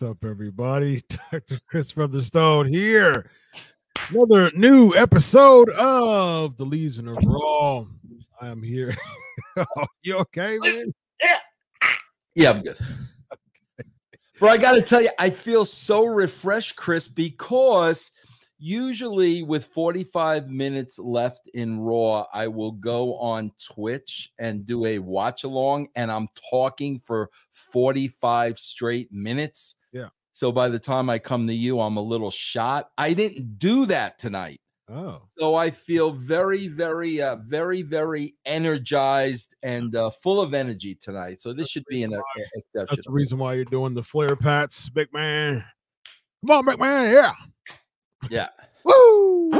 What's up, everybody? Dr. Chris Stone here. Another new episode of the Legion of Raw. I am here. oh, you okay, man? Yeah. Yeah, I'm good. Bro, I got to tell you, I feel so refreshed, Chris, because usually with 45 minutes left in Raw, I will go on Twitch and do a watch along, and I'm talking for 45 straight minutes. Yeah. So by the time I come to you, I'm a little shot. I didn't do that tonight. Oh, So I feel very, very, uh, very, very energized and uh, full of energy tonight. So this should be an uh, exception. that's the reason why you're doing the flare pats, big man. Come on, big man. Yeah. Yeah. Woo! Woo!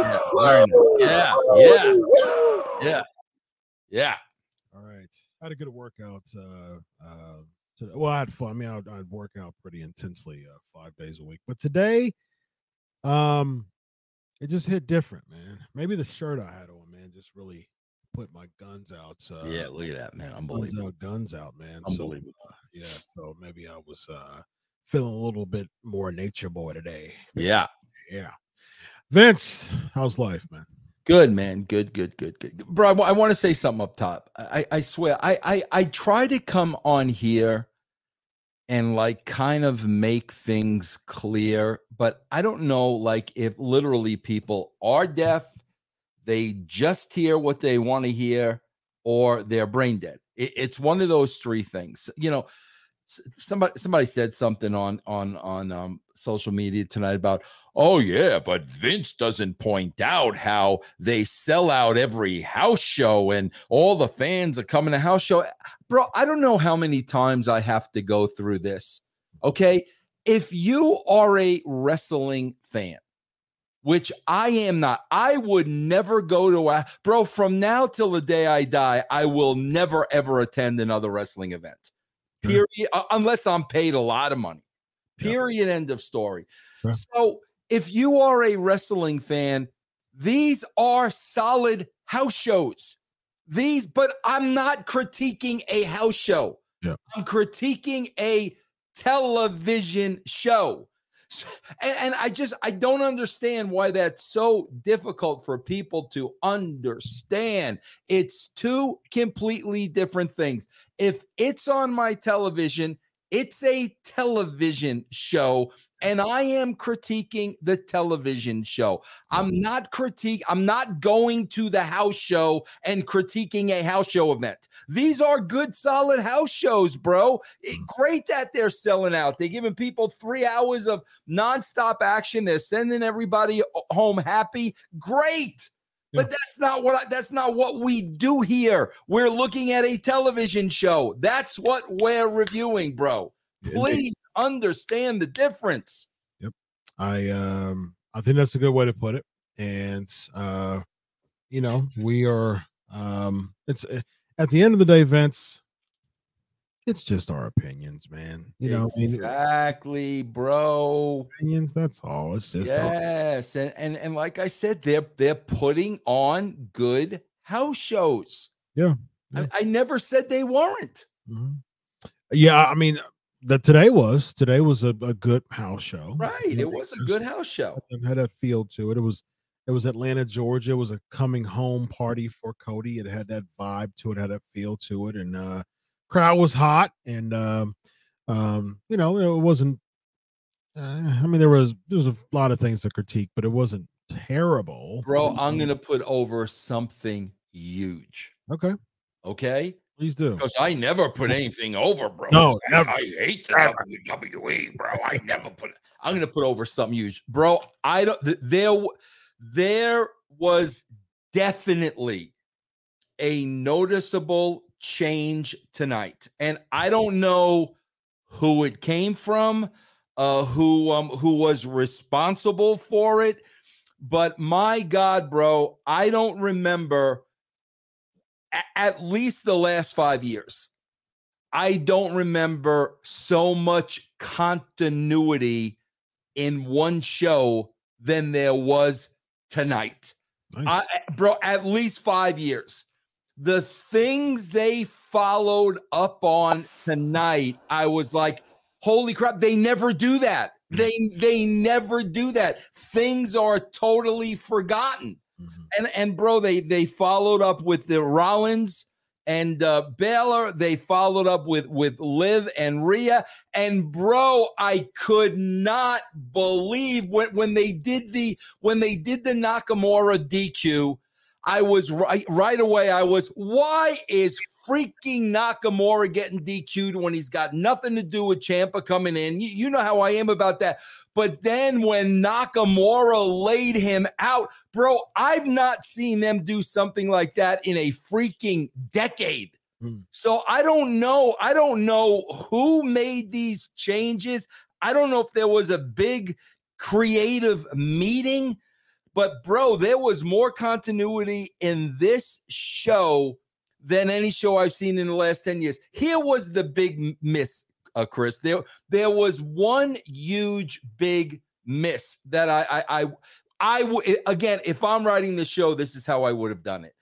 Yeah, learn. Yeah, yeah, yeah, yeah. All right. I had a good workout. Uh, uh, today. Well, I had fun. I mean, I'd, I'd work out pretty intensely uh, five days a week, but today, um, it just hit different, man. Maybe the shirt I had on, man, just really put my guns out. Uh, Yeah, look at that, man. guns Unbelievable. out, guns out, man. So, Unbelievable. uh, yeah. So maybe I was uh feeling a little bit more nature boy today. Yeah. Yeah. Vince, how's life, man? Good, man. Good, good, good, good. Bro, I, want to say something up top. I, I swear, I, I, I try to come on here and like kind of make things clear, but I don't know, like, if literally people are deaf, they just hear what they want to hear, or they're brain dead. It, it's one of those three things. You know, somebody somebody said something on on on um, social media tonight about oh yeah but vince doesn't point out how they sell out every house show and all the fans are coming to house show bro i don't know how many times i have to go through this okay if you are a wrestling fan which I am not. I would never go to a bro from now till the day I die. I will never ever attend another wrestling event. Period. unless I'm paid a lot of money. Period. End of story. Sure. So if you are a wrestling fan, these are solid house shows. These, but I'm not critiquing a house show. Yeah. I'm critiquing a television show. And, and I just I don't understand why that's so difficult for people to understand. It's two completely different things. If it's on my television, it's a television show, and I am critiquing the television show. I'm mm-hmm. not critique. I'm not going to the house show and critiquing a house show event. These are good, solid house shows, bro. It- mm. great that they're selling out. They're giving people three hours of nonstop action. They're sending everybody uh, home happy. Great. But that's not what I, that's not what we do here. We're looking at a television show. That's what we're reviewing, bro. Please understand the difference. Yep. I um I think that's a good way to put it. And uh you know, we are. Um, it's uh, at the end of the day, Vince. It's just our opinions, man. You know, exactly, bro. opinions. That's all. It's just our- Yes, and, and and like I said, they're they're putting on good house shows. Yeah, I, yeah. I never said they weren't. Mhm. Yeah, I mean, that today was today was a, a good house show. Right. You know, It was a good house show. it had a feel to it. It was it was Atlanta, Georgia. It was a coming home party for Cody. It had that vibe to it, had that feel to it, and uh crowd was hot. And um, um, you know, it wasn't. Uh, I mean, there was there was a lot of things to critique, but it wasn't terrible. Bro, I'm gonna put over something huge. Okay, Okay. please do. Because I never put anything over, bro. No, I, never. I hate the WWE, bro. I never put. I'm gonna put over something huge, bro. I don't. There, there was definitely a noticeable change tonight, and I don't know who it came from, uh, who um, who was responsible for it, but my God, bro, I don't remember a- at least the last five years. I don't remember so much continuity in one show than there was tonight. Nice. I, bro, at least five years. The things they followed up on tonight, I was like, holy crap, they never do that. They they never do that. Things are totally forgotten Mhm. and and bro, they they followed up with the Rollins and uh Balor. They followed up with with Liv and Rhea. And bro, I could not believe when when they did the when they did the Nakamura DQ. I was right right away. I was why is freaking Nakamura getting DQ'd when he's got nothing to do with Ciampa coming in? You, you know how I am about that. But then when Nakamura laid him out, bro, I've not seen them do something like that in a freaking decade. Hmm. So I don't know. I don't know who made these changes. I don't know if there was a big creative meeting, but bro, there was more continuity in this show than any show I've seen in the last 10 years. Here was the big miss, uh, Chris. There, there was one huge big miss that I, I, I, I w- again, if I'm writing the show, this is how I would have done it.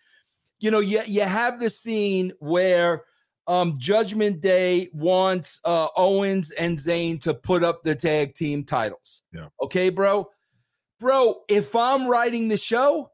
You know, you, you have the scene where um Judgment Day wants uh Owens and Zayn to put up the tag team titles. Yeah. Okay, bro. Bro, if I'm writing the show,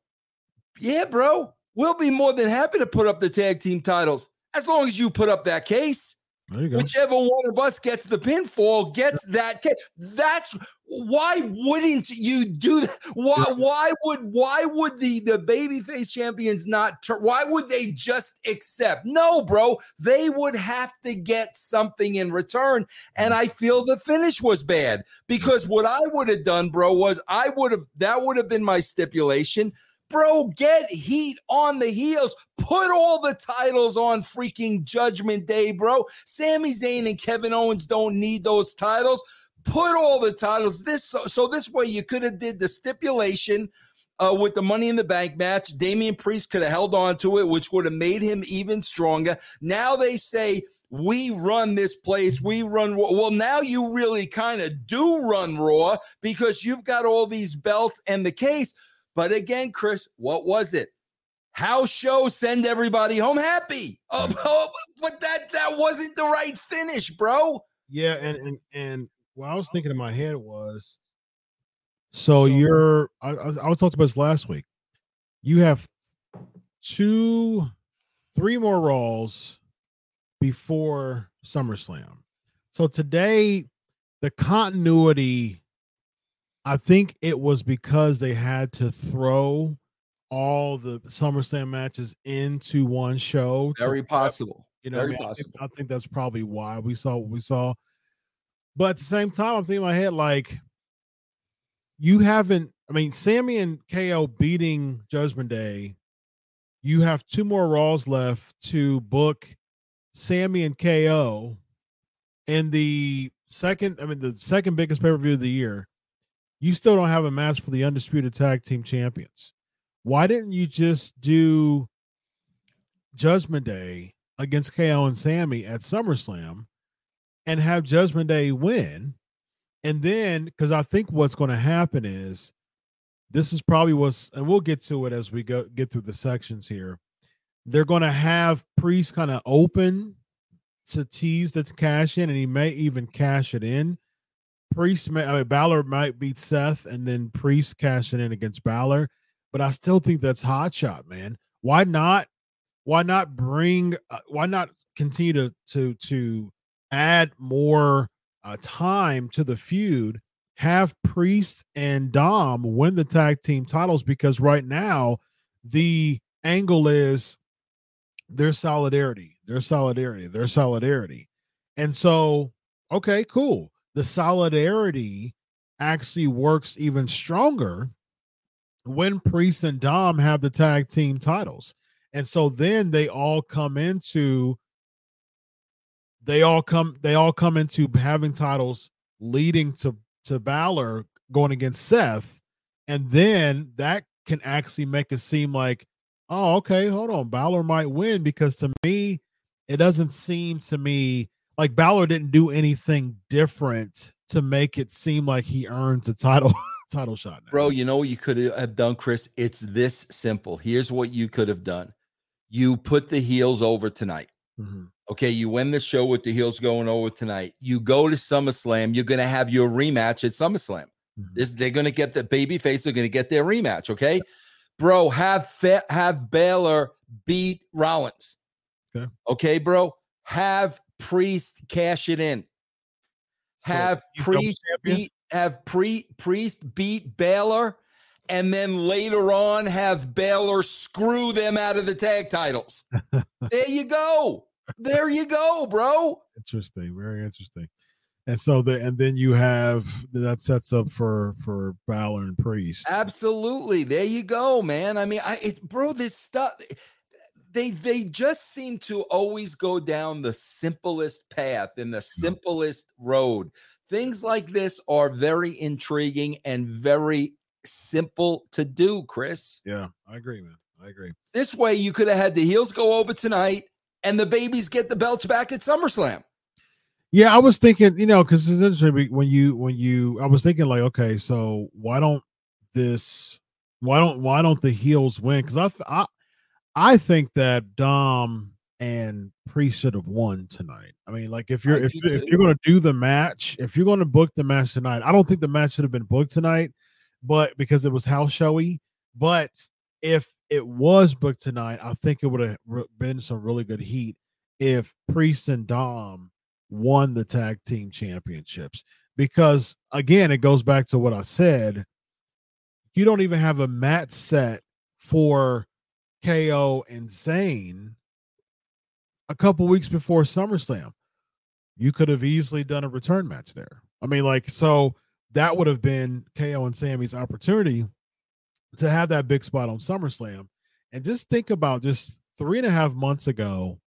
yeah, bro, we'll be more than happy to put up the tag team titles as long as you put up that case. There you go. Whichever one of us gets the pinfall gets that case. That's why wouldn't you do that? Why why would why would the the babyface champions not turn? Why would they just accept? No, bro, they would have to get something in return. And mm. I feel the finish was bad because what I would have done, bro, was I would have that would have been my stipulation. Bro, get heat on the heels. Put all the titles on freaking Judgment Day, bro. Sami Zayn and Kevin Owens don't need those titles. Put all the titles this so, so this way you could have did the stipulation uh, with the Money in the Bank match. Damian Priest could have held on to it, which would have made him even stronger. Now they say we run this place. We run Well, now you really kind of do run Raw because you've got all these belts and the case. But again, Chris, what was it? House show, send everybody home happy. Oh, mm. oh, but that that wasn't the right finish, bro. Yeah, and and and what I was thinking in my head was, so you're I, I was I was talking about this last week. You have two, three more Raws before SummerSlam. So today, the continuity, I think it was because they had to throw all the SummerSlam matches into one show. Very possible. you know, what I, Very mean? I, think. I think that's probably why we saw what we saw. But at the same time, I'm thinking in my head, like, you haven't, I mean, Sami and KO beating Judgment Day. You have two more Raws left to book Sami and KO in the second, I mean, the second biggest pay per view of the year. You still don't have a match for the undisputed tag team champions. why didn't you just do Judgment Day against KO and Sami at SummerSlam and have Judgment Day win? And then, because I think what's going to happen is this is probably what's, and we'll get to it as we go get through the sections here. They're going to have Priest kind of open to tease the cash in, and he may even cash it in. Priest, may, I mean, Balor might beat Seth, and then Priest cashing in against Balor. But I still think that's hot shot, man. Why not? Why not bring? Uh, why not continue to to to add more uh, time to the feud? Have Priest and Dom win the tag team titles because right now the angle is their solidarity, their solidarity, their solidarity. And so, okay, cool. The solidarity actually works even stronger when Priest and Dom have the tag team titles. And so then they all come into they all come they all come into having titles leading to to Balor going against Seth and then that can actually make it seem like oh, okay, hold on. Balor might win because to me, it doesn't seem to me like Balor didn't do anything different to make it seem like he earned a title title shot. Now. Bro, you know what you could have done, Chris? It's this simple. Here's what you could have done. You put the heels over tonight. Mm-hmm. Okay, you win the show with the heels going over tonight. You go to SummerSlam, you're going to have your rematch at SummerSlam. Mm-hmm. This, they're going to get the baby face, they're going to get their rematch. Okay bro, have have Balor beat Rollins. Okay. Okay, bro. Have Priest cash it in. Have so Priest beat have pre Priest beat Balor, and then later on have Balor screw them out of the tag titles. there you go. There you go, bro. Interesting. Very interesting and so the and then you have that sets up for for Balor and Priest. Absolutely, there you go, man. I mean, I it's bro, this stuff they they just seem to always go down the simplest path in the mm-hmm. simplest road. Things like this are very intriguing and very simple to do, Chris. Yeah, I agree, man. I agree. This way, you could have had the heels go over tonight, and the babies get the belts back at SummerSlam. Yeah, I was thinking, you know, because it's interesting when you when you I was thinking like, okay, so why don't this why don't why don't the heels win? Because I I I think that Dom and Priest should have won tonight. I mean, like if you're if if you're going to do the match, if you're going to book the match tonight, I don't think the match should have been booked tonight, but because it was house showy. But if it was booked tonight, I think it would have been some really good heat if Priest and Dom won the tag team championships because again it goes back to what i said you don't even have a match set for ko and Zayn a couple weeks before SummerSlam. You could have easily done a return match there. I mean, like, so that would have been KO and Sami's opportunity to have that big spot on SummerSlam. And just think about just three and a half months ago,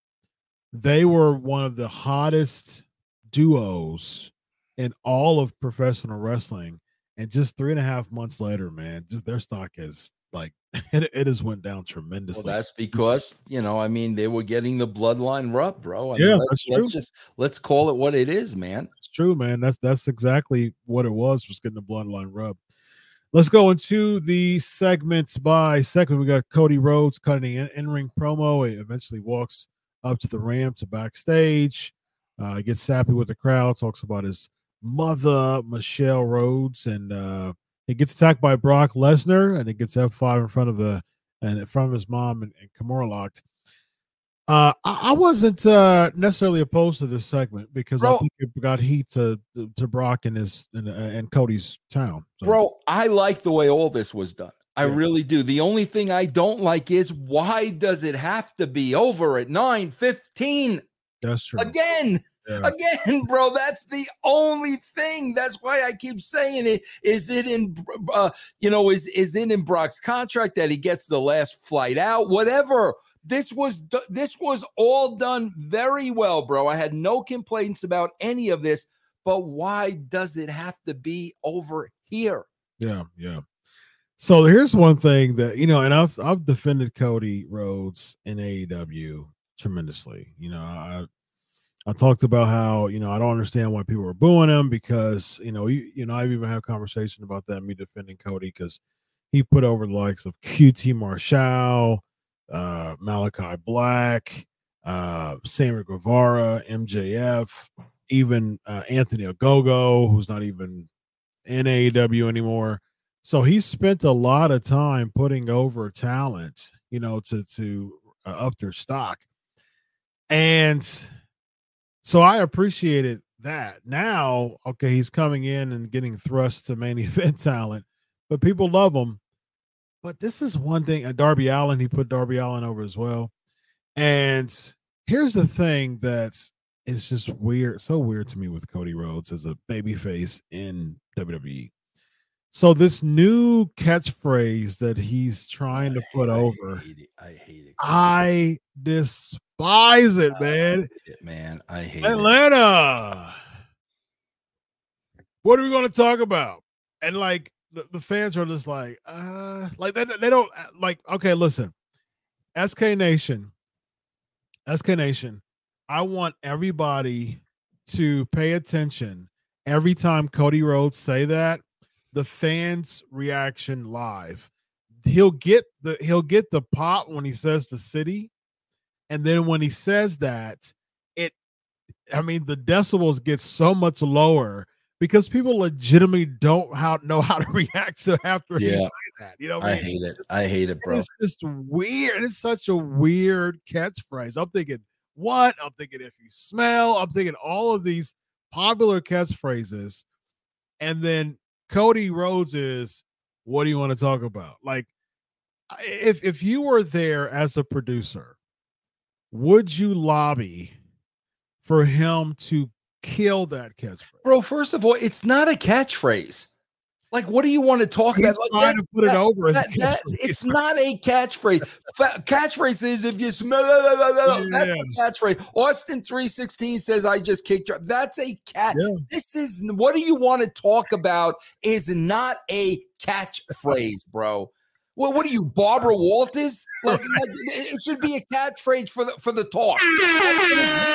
they were one of the hottest duos in all of professional wrestling. And just three and a half months later, man, just their stock is like it, it has went down tremendously. Well, that's because you know, I mean, they were getting the bloodline rub, bro. I yeah, mean, let's, that's true. let's just let's call it what it is, man. It's true, man. That's that's exactly what it was. Was getting the bloodline rub. Let's go into the segments by segment. We got Cody Rhodes cutting an in-ring promo. He eventually walks up to the ramp to backstage. Uh, gets sappy with the crowd, talks about his mother, Michelle Rhodes, and uh, he gets attacked by Brock Lesnar, and he gets F5 in front of the and in front of his mom and, and Kimura locked. Uh, I, I wasn't uh, necessarily opposed to this segment because bro, I think it got heat to to Brock and his and, and Cody's town. So. Bro, I like the way all this was done. I yeah. really do. The only thing I don't like is why does it have to be over at 9 15? That's true. Again. Yeah. Again, bro, that's the only thing. That's why I keep saying it. Is it in, uh, you know, is is it in Brock's contract that he gets the last flight out? Whatever. This was this was all done very well, bro. I had no complaints about any of this. But why does it have to be over here? Yeah, yeah. So here's one thing that you know, and I've I've defended Cody Rhodes in AEW tremendously. You know, I I talked about how you know I don't understand why people are booing him because you know you, you know I've even had conversation about that me defending Cody because he put over the likes of QT Marshall, uh, Malakai Black, uh, Sammy Guevara, MJF, even uh, Anthony Ogogo, who's not even in AEW anymore. So he spent a lot of time putting over talent, you know, to to uh, up their stock, and so I appreciated that. Now, okay, he's coming in and getting thrust to main event talent, but people love him. But this is one thing. And Darby Allin, he put Darby Allin over as well. And here's the thing that's it's just weird, so weird to me with Cody Rhodes as a babyface in WWE. So this new catchphrase that he's trying to put I over, hate it. I hate it. I despise it, man. it, man. I hate it. Atlanta. What are we going to talk about? And like the, the fans are just like, uh, like they, they don't uh, like. Okay, listen, SK Nation, SK Nation. I want everybody to pay attention every time Cody Rhodes say that. The fans' reaction live. He'll get the he'll get the pop when he says the city, and then when he says that, it I mean, the decibels get so much lower because people legitimately don't how know how to react to after he Yeah. say that. You know, what I mean? hate it. Just- I hate it, bro. It's just weird. It's such a weird catchphrase. I'm thinking, what? I'm thinking, if you smell, I'm thinking all of these popular catchphrases. And then Cody Rhodes is, what do you want to talk about? Like, if if you were there as a producer, would you lobby for him to kill that catchphrase? Bro, first of all, it's not a catchphrase. Like, what do you want to talk He's about? Like, trying that- to put it that- over as a that- that- it's not a catchphrase. Catchphrase is if you smell. That's a catchphrase. Austin three sixteen says, "I just kicked you." That's a cat. Yeah. This is what do you want to talk about? Is not a catchphrase, bro. What, what are you, Barbara Walters? Like, like it should be a catchphrase for the for the talk.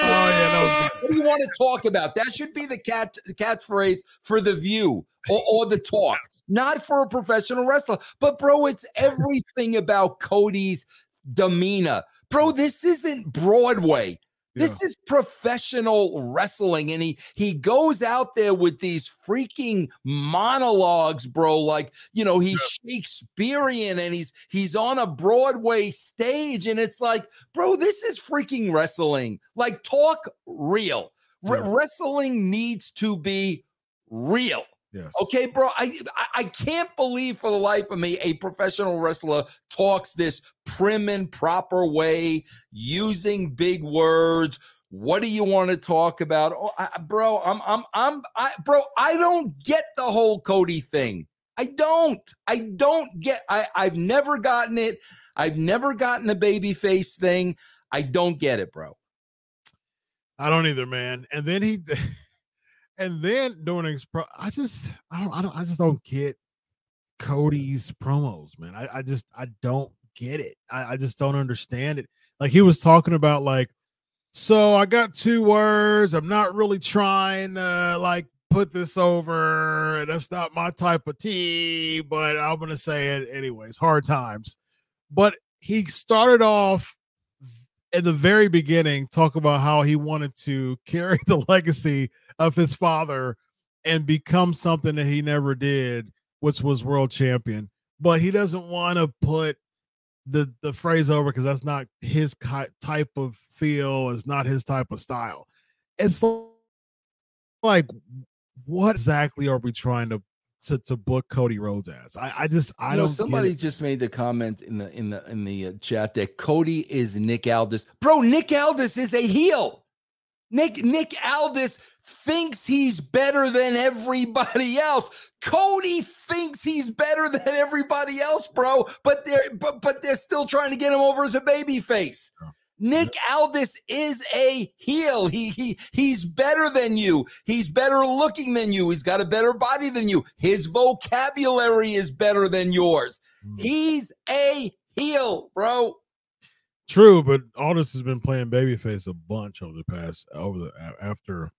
Oh yeah, that was good. What do you want to talk about? That should be the cat the catchphrase for the view or, or the talk, not for a professional wrestler. But bro, it's everything about Cody's demeanor. Bro, this isn't Broadway. This is professional wrestling, and he he goes out there with these freaking monologues, bro. Like you know, he's Shakespearean, and he's he's on a Broadway stage, and it's like, bro, this is freaking wrestling. Like, talk real. Re- Yeah. Wrestling needs to be real. Yes. Okay, bro. I, I I can't believe for the life of me a professional wrestler talks this prim and proper way, using big words. What do you want to talk about, oh, I, bro? I'm I'm I'm I, bro. I don't get the whole Cody thing. I don't. I don't get. I I've never gotten it. I've never gotten a baby face thing. I don't get it, bro. I don't either, man. And then he, and then during his pro, I just, I don't, I don't, I just don't get Cody's promos, man. I, I just, I don't get it. I, I just don't understand it. Like he was talking about, like, so I got two words. I'm not really trying to like put this over. That's not my type of tea, but I'm gonna say it anyways. Hard times, but he started off in the very beginning talk about how he wanted to carry the legacy of his father and become something that he never did, which was world champion. But he doesn't want to put the the phrase over because that's not his type of feel. It's not his type of style. It's like, what exactly are we trying to to, to book Cody Rhodes as? I, I just I You know, don't. somebody just made the comment in the in the in the uh, chat that Cody is Nick Aldis. Bro, Nick Aldis is a heel. Nick Nick Aldis thinks he's better than everybody else. Cody thinks he's better than everybody else, bro. But they're but but they're still trying to get him over as a baby face. Yeah. Nick Aldis is a heel. He he he's better than you. He's better looking than you. He's got a better body than you. His vocabulary is better than yours. Mm. He's a heel, bro. True, but Aldis has been playing babyface a bunch over the past over the after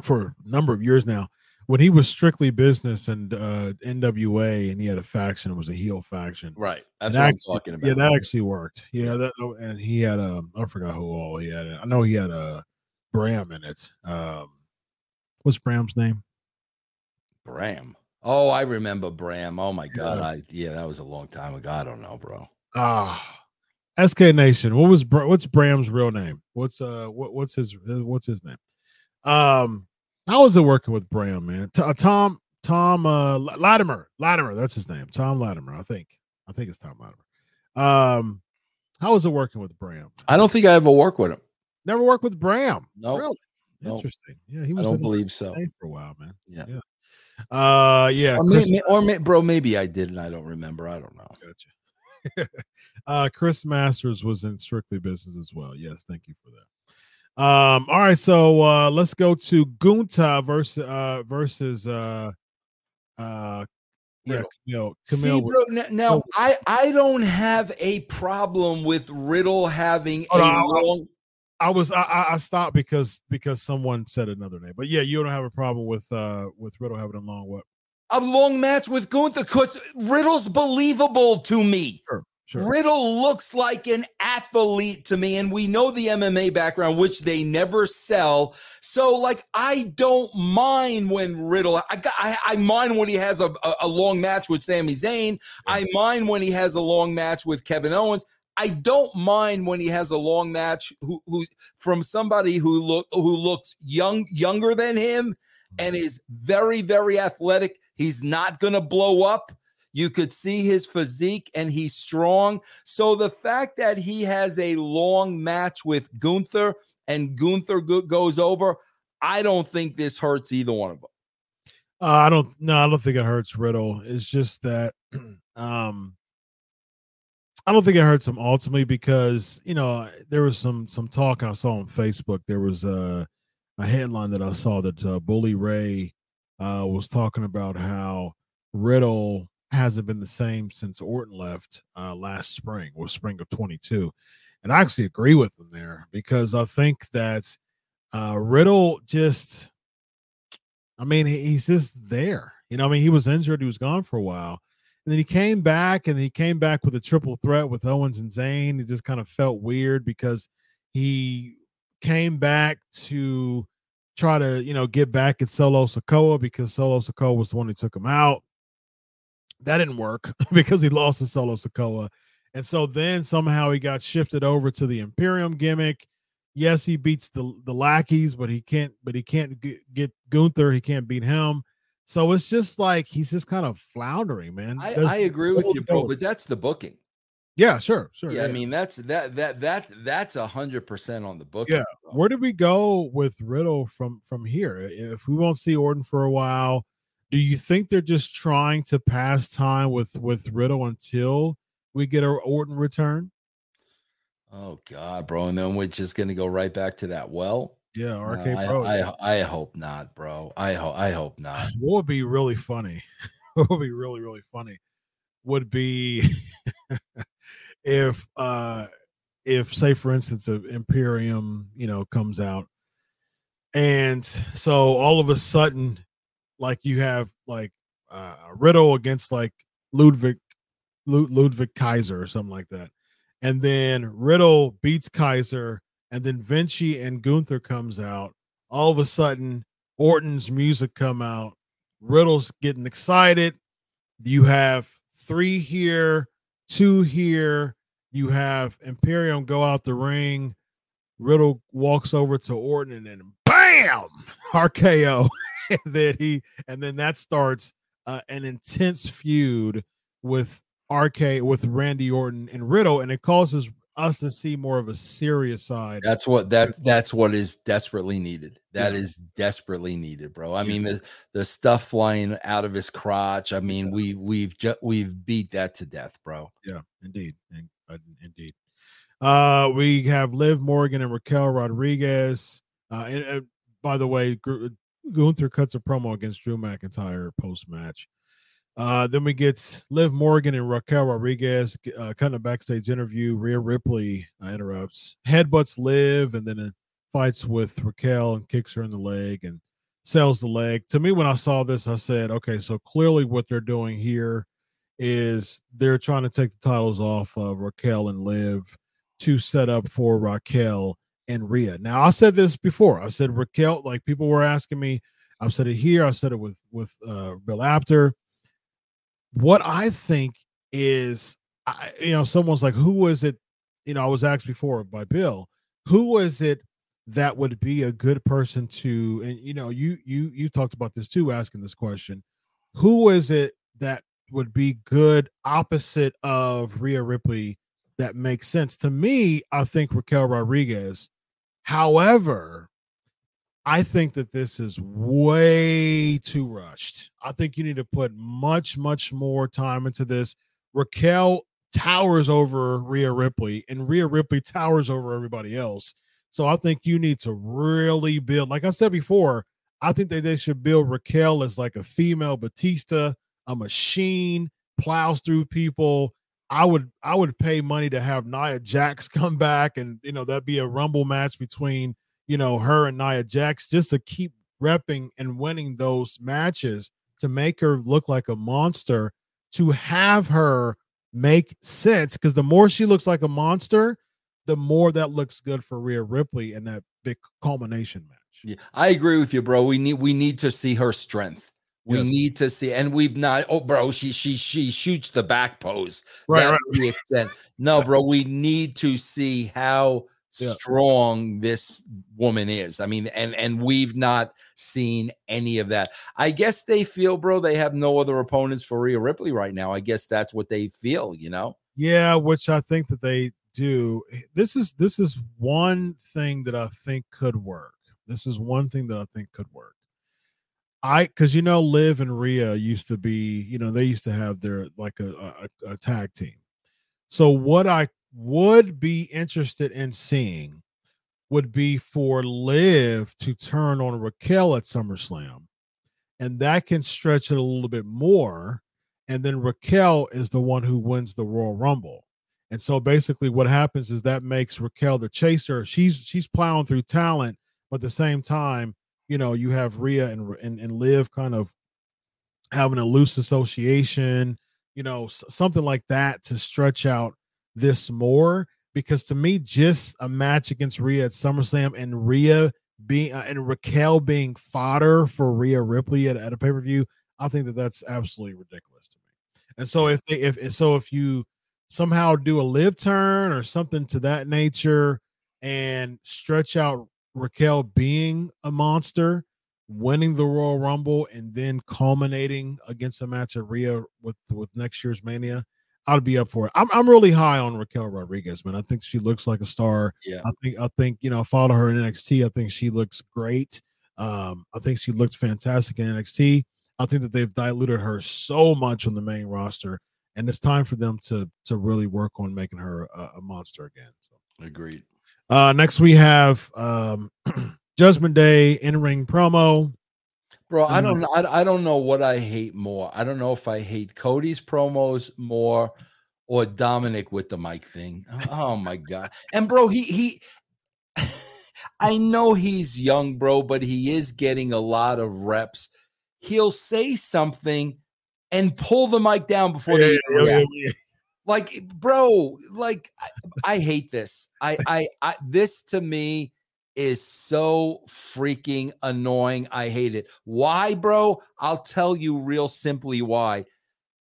for a number of years now. When he was strictly business and uh NWA and he had a faction, it was a heel faction. Right. And That's what I'm talking about. Yeah, that actually worked. Yeah, that and he had a I I forgot who all he had. I know he had a Bram in it. Um what's Bram's name? Bram. Oh, I remember Bram. Oh my god. Yeah. I yeah, that was a long time ago. I don't know, bro. Ah SK Nation. What was what's Bram's real name? What's uh what, what's his uh, what's his name? Um how was it working with Bram, man? T- uh, Tom Tom uh Latimer. Latimer, that's his name. Tom Latimer, I think. I think it's Tom Latimer. Um how was it working with Bram? I don't think I ever worked with him. Never worked with Bram. No. Really? no, Interesting. Yeah, he was. I don't believe so. For a while, man. Yeah. Yeah. Uh yeah, Or, Chris, may- or may, bro, maybe I did and I don't remember. I don't know. Gotcha. uh Chris Masters was in strictly business as well. Yes, thank you for that. Um, all right, so uh let's go to Gunther versus uh versus uh uh yeah, Riddle. Camille. See, bro, now Riddle. I I don't have a problem with Riddle having Oh, a no, I- long. I was I, I I stopped because because someone said another name. But yeah, you don't have a problem with uh with Riddle having a long what? A long match with Gunther because Riddle's believable to me. Sure, sure. Riddle looks like an athlete to me, and we know the MMA background, which they never sell. So, like, I don't mind when Riddle. I got, I, I mind when he has a, a, a long match with Sami Zayn. I mind when he has a long match with Kevin Owens. I don't mind when he has a long match who, who from somebody who look who looks young younger than him mm-hmm. and is very very athletic. He's not going to blow up. You could see his physique and he's strong. So the fact that he has a long match with Gunther and Gunther goes over, I don't think this hurts either one of them. Uh, I don't no, I don't think it hurts Riddle. It's just that um I don't think it hurts him ultimately because you know there was some some talk I saw on Facebook. There was a a headline that I saw that uh, Bully Ray uh, was talking about how Riddle hasn't been the same since Orton left uh, last spring or spring of 22, and I actually agree with him there because I think that uh, Riddle just I mean, he's just there. You know, I mean, he was injured, he was gone for a while. And then he came back and he came back with a triple threat with Owens and Zayn. It just kind of felt weird because he came back to try to, you know, get back at Solo Sikoa because Solo Sikoa was the one who took him out. That didn't work because he lost to Solo Sikoa. And so then somehow he got shifted over to the Imperium gimmick yes, he beats the the lackeys, but he can't. But he can't get, get Gunther. He can't beat him. So it's just like he's just kind of floundering, man. I, I agree with you, bro, but that's the booking. yeah, sure, sure. Yeah, I mean that's that that that that's a hundred percent on the booking. Yeah. bro. where did we go with Riddle from from here? If we won't see Orton for a while, do you think they're just trying to pass time with with Riddle until we get a Orton return? Oh God, bro, and then we're just gonna go right back to that well. Yeah, RK I, Bro. I, I hope not, bro. I hope I hope not. what would be really funny what would be really really funny would be if uh if say for instance of imperium you know comes out and so all of a sudden like you have like uh riddle against like ludwig Lud- ludwig kaiser or something like that. And then riddle beats kaiser and then vinci and gunther comes out. All of a sudden orton's music come out. Riddle's getting excited. You have three here two here. You have imperium go out the ring. Riddle walks over to orton and then bam! Rko and then he and then that starts uh, an intense feud with rk with randy orton and riddle and it causes us to see more of a serious side That's what that that's what is desperately needed. That Yeah. is desperately needed, bro. I Yeah. mean the the stuff flying out of his crotch. I mean we we've just we've beat that to death, bro. Yeah, indeed, in- uh, indeed. Uh, we have Liv Morgan and Raquel Rodriguez. Uh, and, and by the way, Gunther cuts a promo against Drew McIntyre post match. Uh, then we get Liv Morgan and Raquel Rodriguez uh, cutting a backstage interview. Rhea Ripley uh, interrupts, headbutts Liv, and then fights with Raquel and kicks her in the leg and sells the leg. To me, when I saw this, I said, okay, so clearly what they're doing here is they're trying to take the titles off of Raquel and Liv to set up for Raquel and Rhea. Now, I said this before. I said Raquel, like people were asking me. I've said it here. I said it with with uh, Bill Apter what I think is, I, you know, someone's like, who was it? You know, I was asked before by Bill, who was it that would be a good person to? And you know, you you you talked about this too, asking this question. Who is it that would be good opposite of Rhea Ripley that makes sense to me? I think Raquel Rodriguez. However, I think that this is way too rushed. I think you need to put much, much more time into this. Raquel towers over Rhea Ripley, and Rhea Ripley towers over everybody else. So I think you need to really build, like I said before, I think that they should build Raquel as like a female Batista, a machine, plows through people. I would I would pay money to have Nia Jax come back and you know that'd be a rumble match between you know, her and Nia Jax just to keep repping and winning those matches to make her look like a monster, to have her make sense. Because the more she looks like a monster, the more that looks good for Rhea Ripley in that big culmination match. Yeah, I agree with you, bro. We need we need to see her strength. We yes. need to see, and we've not. Oh, bro, she she she shoots the back pose. Right, That's right. the extent. No, bro, we need to see how yeah. strong this woman is. I mean, and and we've not seen any of that. I guess they feel, bro, they have no other opponents for Rhea Ripley right now. I guess that's what they feel, you know. Yeah, which I think that they do. Eh, this is this is one thing that I think could work. This is one thing that I think could work. I because you know, Liv and Rhea used to be, you know, they used to have their like a, a, a tag team. So what I would be interested in seeing would be for Liv to turn on Raquel at SummerSlam. And that can stretch it a little bit more. And then Raquel is the one who wins the Royal Rumble. And so basically what happens is that makes Raquel the chaser. She's she's plowing through talent, but at the same time, you know, you have Rhea and and, and Liv kind of having a loose association, you know, something like that to stretch out this more because to me, just a match against Rhea at SummerSlam and Rhea being uh, and Raquel being fodder for Rhea Ripley at, at a pay per view, I think that that's absolutely ridiculous to me. And so if they if so if you somehow do a Liv turn or something to that nature and stretch out Raquel being a monster, winning the Royal Rumble, and then culminating against a match at Rhea with with next year's Mania, I'd be up for it. I'm I'm really high on Raquel Rodriguez, man. I think she looks like a star. Yeah. I think I think you know, follow her in NXT. I think she looks great. Um, I think she looked fantastic in NXT. I think that they've diluted her so much on the main roster, and it's time for them to to really work on making her a, a monster again. So agreed. Uh, next we have um, Judgment Day in ring promo. Bro, I don't mm-hmm. I, I don't know what I hate more. I don't know if I hate Cody's promos more or Dominic with the mic thing. Oh my god. And bro, he he I know he's young, bro, but he is getting a lot of reps. He'll say something and pull the mic down before yeah, they yeah, yeah, like eh, bro like I, I, hate this I, I i this to me is so freaking annoying. I hate it. Why, bro? I'll tell you real simply why.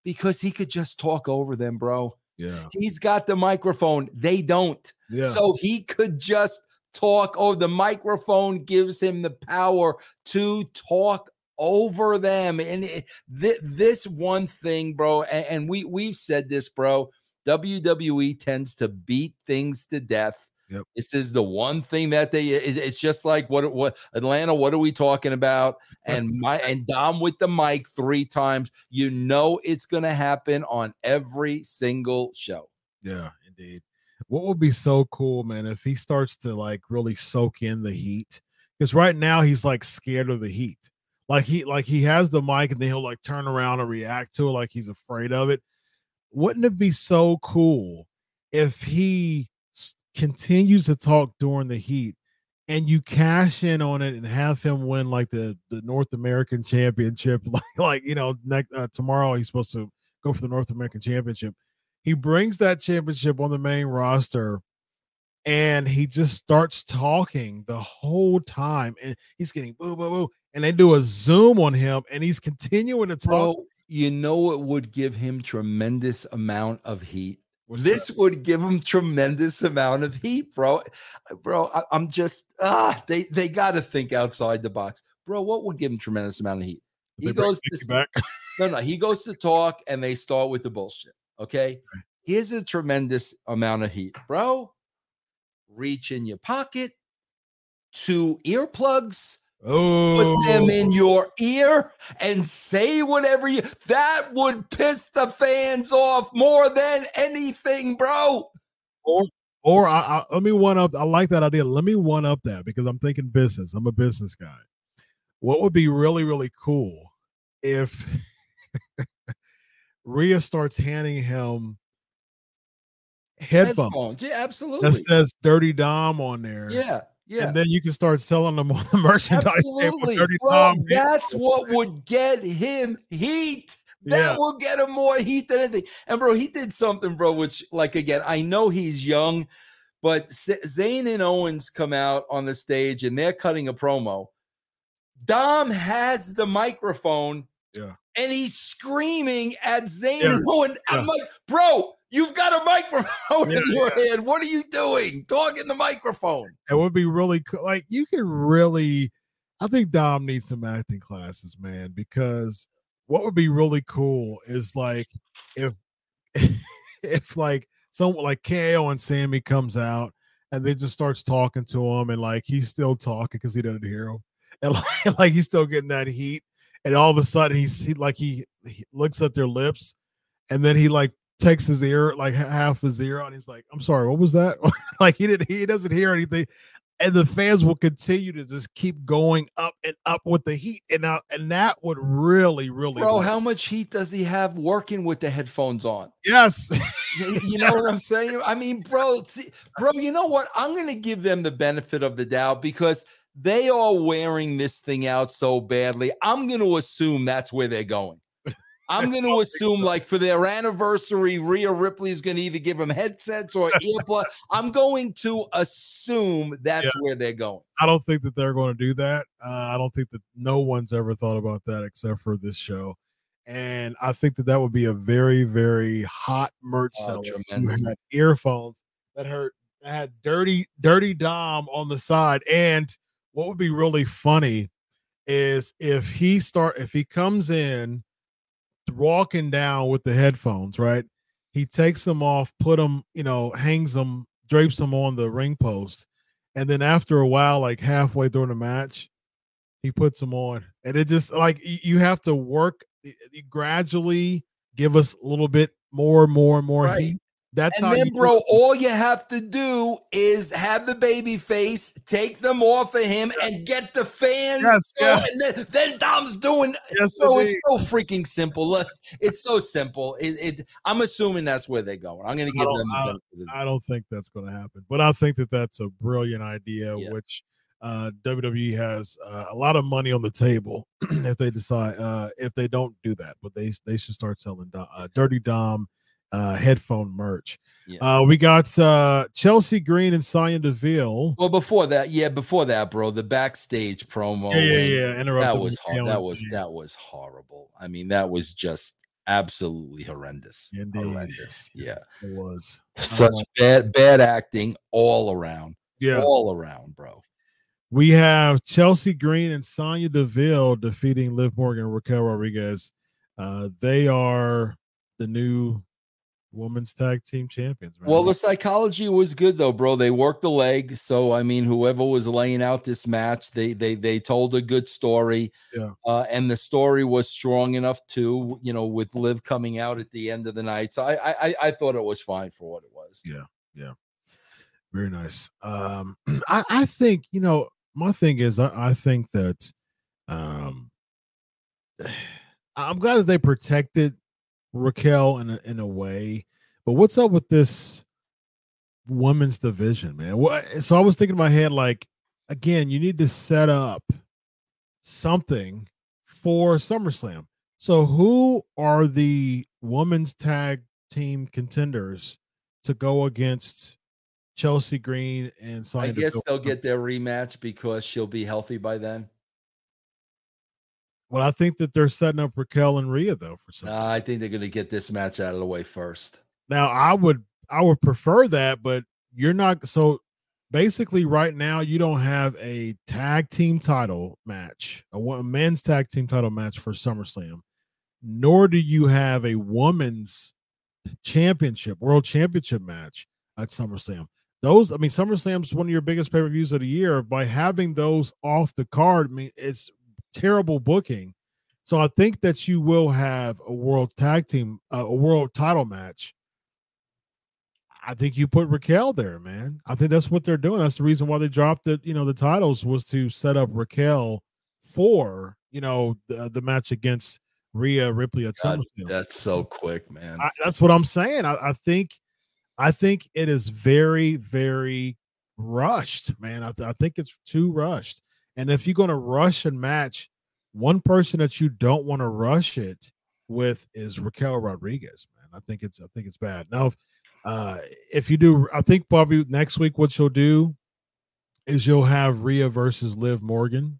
Because he could just talk over them, bro. Yeah. He's got the microphone. They don't. Yeah. So he could just talk over the microphone gives him the power to talk over them and it, th- this one thing bro and, and we we've said this bro WWE tends to beat things to death Yep. This is the one thing that they. It's just like what what Atlanta. What are we talking about? And my and Dom with the mic three times. You know it's going to happen on every single show. Yeah, indeed. what would be so cool, man, if he starts to like really soak in the heat? Because right now he's like scared of the heat. Like he like he has the mic and then he'll like turn around and react to it like he's afraid of it. Wouldn't it be so cool if he continues to talk during the heat and you cash in on it and have him win like the the North American Championship like like you know next uh, tomorrow he's supposed to go for the North American Championship. He brings that championship on the main roster and he just starts talking the whole time and he's getting boo boo boo and they do a zoom on him and he's continuing to talk. Bro, you know it would give him tremendous amount of heat. What's This would give him tremendous amount of heat, bro. Bro, I, I'm just ah, they they got to think outside the box, bro. What would give him tremendous amount of heat? He goes to back. no, no. He goes to talk, and they start with the bullshit. Okay, here's a tremendous amount of heat, bro. Reach in your pocket, two earplugs, Oh, put them oh. in your ear and say whatever you that would piss the fans off more than anything, bro. Or I, I let me one up. I like that idea. Let me one up that because I'm thinking business. I'm a business guy. What would be really really cool if Rhea starts handing him headphones, Yeah, absolutely. that says "Dirty Dom" on there. yeah, yeah. and then you can start selling them on the merchandise table. Absolutely, Dirty bro. That's what would get him heat. That Yeah. will get him more heat than anything. And bro, he did something, bro. Which, like, again, I know he's young, but Zayn and Owens come out on the stage and they're cutting a promo. Dom has the microphone, Yeah. and he's screaming at Zayn Yeah, and Owens. I'm like, bro, you've got a microphone Yeah, in your hand. What are you doing? Talk in the microphone. It would be really cool. Like you can really, I think Dom needs some acting classes, man. Because what would be really cool is like if if like someone like KO and Sami comes out and they just starts talking to him and like he's still talking because he doesn't hear him and like, like he's still getting that heat and all of a sudden he's he, like he, he looks at their lips and then he like takes his ear like half his ear and he's like i'm sorry what was that like he didn't he doesn't hear anything and the fans will continue to just keep going up and up with the heat and out and that would really really Bro, work. how much heat does he have working with the headphones on? yes You, you know what I'm saying? I mean, bro, see- bro, you know what? I'm going to give them the benefit of the doubt because they are wearing this thing out so badly. I'm going to assume that's where they're going. I'm going to assume, like, for their anniversary, Rhea Ripley is going to either give them headsets or earplug. I'm going to assume that's Yeah. where they're going. i don't think that they're going to do that uh, i don't think that no one's ever thought about that except for this show and i think that that would be a very very hot merch Oh, seller who had earphones that hurt that had dirty dirty dom on the side and what would be really funny is if he start if he comes in walking down with the headphones right? He takes them off put them you know hangs them drapes them on the ring post and then after a while like halfway through the match he puts them on. And it just like you have to work gradually give us a little bit more more and more Right. heat that's and then, bro, all you have to do is have the baby face, take them off of him, and get the fans. Yes. And then, then Dom's doing. yes, So it's so freaking simple. Look, It's so simple. It, it. I'm assuming that's where they're going. I'm going to give them. I- of I don't think that's going to happen, but I think that that's a brilliant idea, Yeah. which uh, WWE has uh, a lot of money on the table if they decide uh, if they don't do that. But they they should start selling uh, Dirty Dom uh, headphone merch. Yeah. Uh, we got uh, Chelsea Green and Sonya Deville. Well, before that, yeah, before that, bro, the backstage promo. Yeah, yeah, yeah. That was hor- that was that was horrible. I mean, that was just absolutely horrendous. Indeed. Horrendous. Yeah. It was. Such Uh, bad bad acting all around. Yeah. All around, bro. We have Chelsea Green and Sonya Deville defeating Liv Morgan and Raquel Rodriguez. Uh, they are the new women's tag team champions. man. Well, the psychology was good though, bro. They worked the leg, so I mean, whoever was laying out this match, they they they told a good story. Yeah. uh, and the story was strong enough too. You know, with Liv coming out at the end of the night, so I I I- I thought it was fine for what it was. Yeah, yeah. Very nice. Um, I, I think you know my thing is I, I think that um, I'm glad that they protected Raquel in a, in a way, but what's up with this women's division, man? What? Eh, so I was thinking in my head like, again, you need to set up something for SummerSlam. So who are the women's tag team contenders to go against Chelsea Green and I guess they'll get their rematch because she'll be healthy by then. Well, I think that they're setting up Raquel and Rhea though for some. Nah, I think they're going to get this match out of the way first. Now, I would I would prefer that, but you're not so basically right now you don't have a tag team title match, a, a men's tag team title match for SummerSlam, nor do you have a women's championship, world championship match at SummerSlam. Those, I mean, SummerSlam's one of your biggest pay per views of the year. By having those off the card, I mean, it's terrible booking. So I think that you will have a world tag team, uh, a world title match. I think you put Raquel there, man. I think that's what they're doing. That's the reason why they dropped it. You know, the titles was to set up Raquel for you know the, the match against Rhea Ripley at God, SummerSlam. That's so quick, man. I, that's what I'm saying. I, I, think, I think it is very, very rushed, man. I, I think it's too rushed. And if you're going to rush and match, one person that you don't want to rush it with is Raquel Rodriguez, man. I think it's I think it's bad. Now, if, uh, if you do, I think probably next week what you'll do is you'll have Rhea versus Liv Morgan,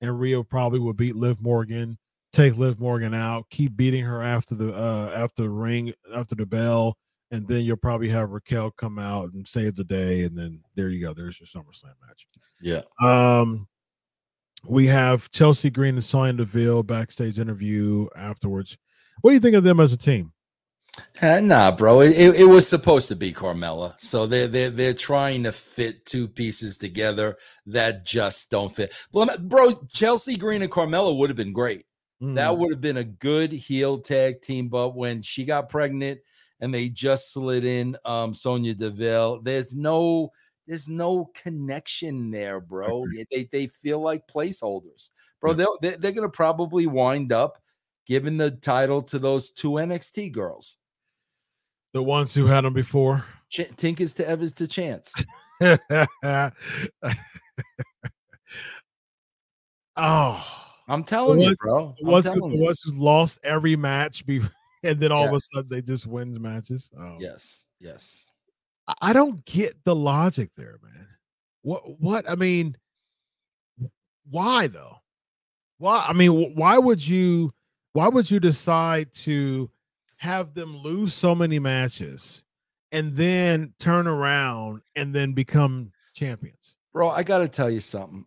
and Rhea probably will beat Liv Morgan, take Liv Morgan out, keep beating her after the uh after the ring after the bell, and then you'll probably have Raquel come out and save the day, and then there you go. There's your SummerSlam match. Yeah. Um, we have Chelsea Green and Sonya Deville backstage interview afterwards. What do you think of them as a team? Uh, nah, bro. It, it, it, was supposed to be Carmella, so they're they're they're trying to fit two pieces together that just don't fit. Bro, Chelsea Green and Carmella would have been great. Mm. That would have been a good heel tag team. But when she got pregnant and they just slid in um Sonya Deville, there's no there's no connection there, bro. Mm-hmm. They they feel like placeholders, bro. Yeah. They're they're gonna probably wind up giving the title to those two NXT girls, the ones who had them before. Ch- Tinkers to Evers to Chance. oh, I'm telling you, bro. The ones, who, the ones who's lost every match, be, and then all yes. of a sudden they just wins matches. Oh. Yes, yes. I don't get the logic there, man. What what I mean, why though? Why I mean, why would you why would you decide to have them lose so many matches and then turn around and then become champions? Bro, I got to tell you something.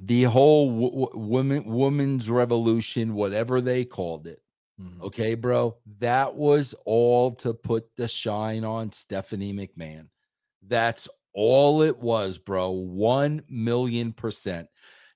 The whole w- w- women women's revolution, whatever they called it, Mm-hmm. Okay, bro. That was all to put the shine on Stephanie McMahon. That's all it was, bro. 1 million percent.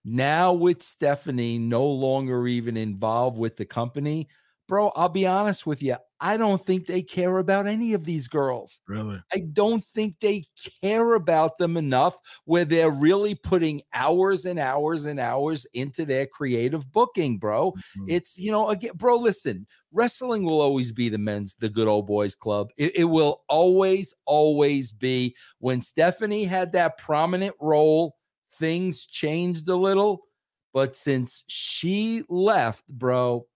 Now, with Stephanie no longer even involved with the company, bro, I'll be honest with you. I don't think they care about any of these girls. Really? I don't think they care about them enough where they're really putting hours and hours and hours into their creative booking, bro. Mm-hmm. It's, you know, again, bro, listen, wrestling will always be the men's, the good old boys club. It, it will always, always be. When Stephanie had that prominent role, things changed a little. But since she left, bro,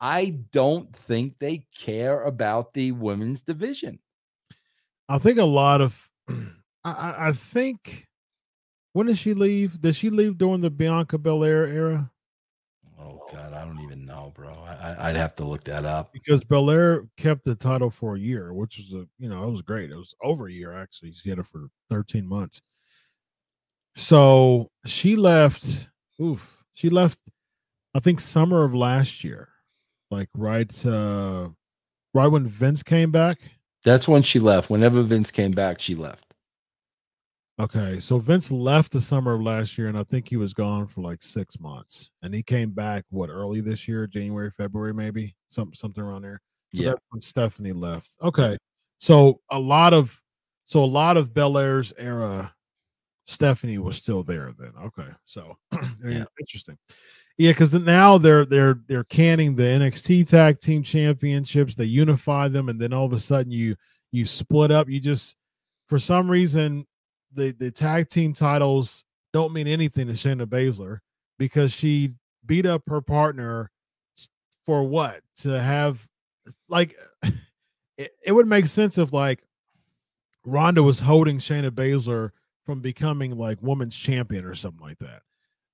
I don't think they care about the women's division. I think a lot of, I, I think, when did she leave? Did she leave during the Bianca Belair era? Oh God, I don't even know, bro. I, would have to look that up because Belair kept the title for a year, which was a you know it was great. It was over a year actually. She had it for thirteen months. So she left. Oof, she left. I think summer of last year like right uh right when Vince came back. That's when she left. Whenever Vince came back, she left. Okay, so Vince left the summer of last year, and I think he was gone for like six months, and he came back what early this year, January, February, maybe something something around there. So yeah, that's when Stephanie left. Okay, so a lot of So a lot of Belair's era, Stephanie was still there then. Okay, so yeah. interesting. Yeah, because now they're they're they're canning the NXT Tag Team Championships. They unify them, and then all of a sudden you you split up. You just for some reason the the tag team titles don't mean anything to Shayna Baszler because she beat up her partner for what to have like it, it would make sense if like Ronda was holding Shayna Baszler from becoming like women's champion or something like that.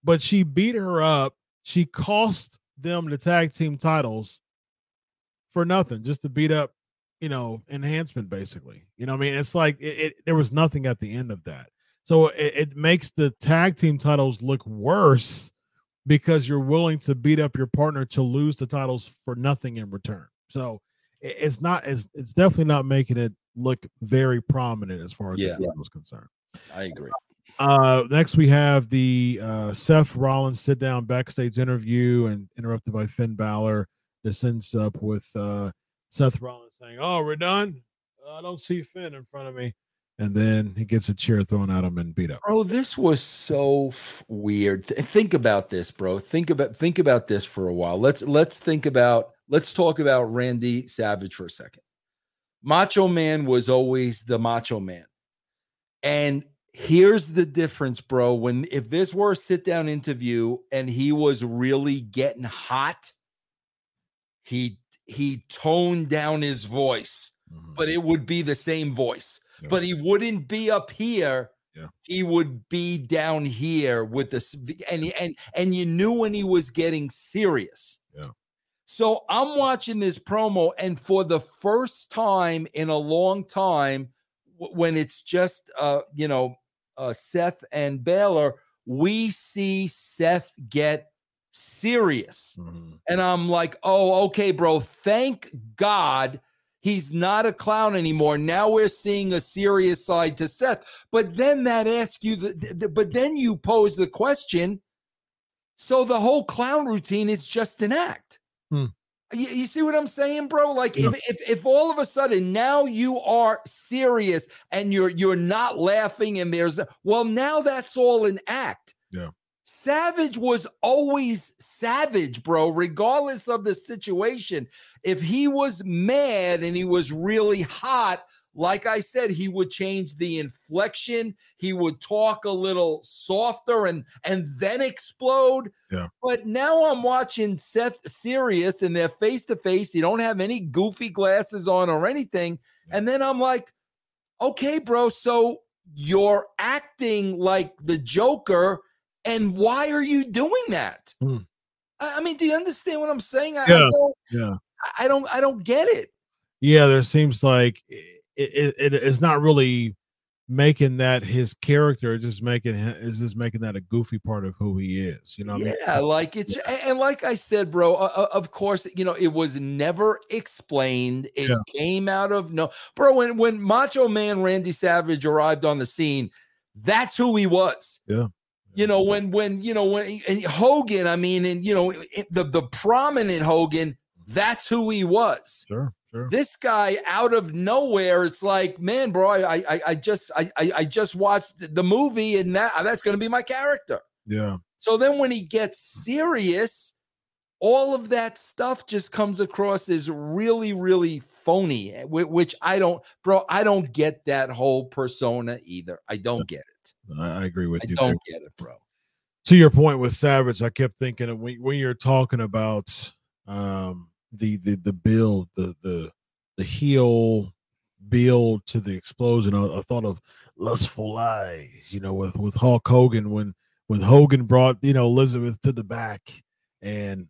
But she beat her up she cost them the tag team titles for nothing, just to beat up, you know, enhancement basically. You know, I mean, it's like it, it, there was nothing at the end of that. So it, it makes the tag team titles look worse because you're willing to beat up your partner to lose the titles for nothing in return. So it's not it's, it's definitely not making it look very prominent as far as yeah. the was concerned. I agree. Uh, next we have the uh, Seth Rollins sit down backstage interview and interrupted by Finn Balor. This ends up with uh, Seth Rollins saying, "Oh, we're done. I don't see Finn in front of me." And then he gets a chair thrown at him and beat up. Bro, this was so f- weird. Th- think about this, bro. Think about think about this for a while. Let's let's think about let's talk about Randy Savage for a second. Macho Man was always the Macho Man. And here's the difference, bro. When if this were a sit down interview and he was really getting hot, he he toned down his voice, mm-hmm. but it would be the same voice. Yeah. But he wouldn't be up here. Yeah. He would be down here with this, and and and you knew when he was getting serious. Yeah. So I'm watching this promo, and for the first time in a long time, when it's just uh, you know, uh, Seth and Balor, we see Seth get serious. Mm-hmm. And I'm like, oh, okay, bro. Thank God he's not a clown anymore. Now we're seeing a serious side to Seth. But then that asks you, the, the, but then you pose the question so the whole clown routine is just an act. Hmm. You, you, see what I'm saying, bro? Like yeah. if, if if all of a sudden now you are serious and you're you're not laughing and there's well now that's all an act. Yeah. Savage was always savage, bro, regardless of the situation. If he was mad and he was really hot, like I said, he would change the inflection. He would talk a little softer and and then explode. Yeah. But now I'm watching Seth serious and they're face to face. You don't have any goofy glasses on or anything. And then I'm like, okay, bro. So you're acting like the Joker, and why are you doing that? Mm. I, I, mean, do you understand what I'm saying? I, yeah. I don't. Yeah. I don't. I don't get it. Yeah, there seems like it, it, it's not really making that his character just making is just making that a goofy part of who he is you know yeah I mean? like it's and like i said bro uh, of course you know it was never explained it yeah. came out of no bro when when macho man randy savage arrived on the scene that's who he was. Yeah you know when when you know when and hogan i mean and you know the the prominent hogan that's who he was. Sure Sure. This guy out of nowhere, it's like, man, bro, I I, I just I, I just watched the movie and that that's gonna be my character. Yeah. So then when he gets serious, all of that stuff just comes across as really, really phony, eh, which I don't, bro, I don't get that whole persona either. I don't get it. I, agree with I you. I don't there. get it, bro. To your point with Savage, I kept thinking when, when you're talking about um the the the build, the the the heel build to the explosion. I, I, thought of lustful eyes, you know, with with Hulk Hogan when when Hogan brought you know Elizabeth to the back and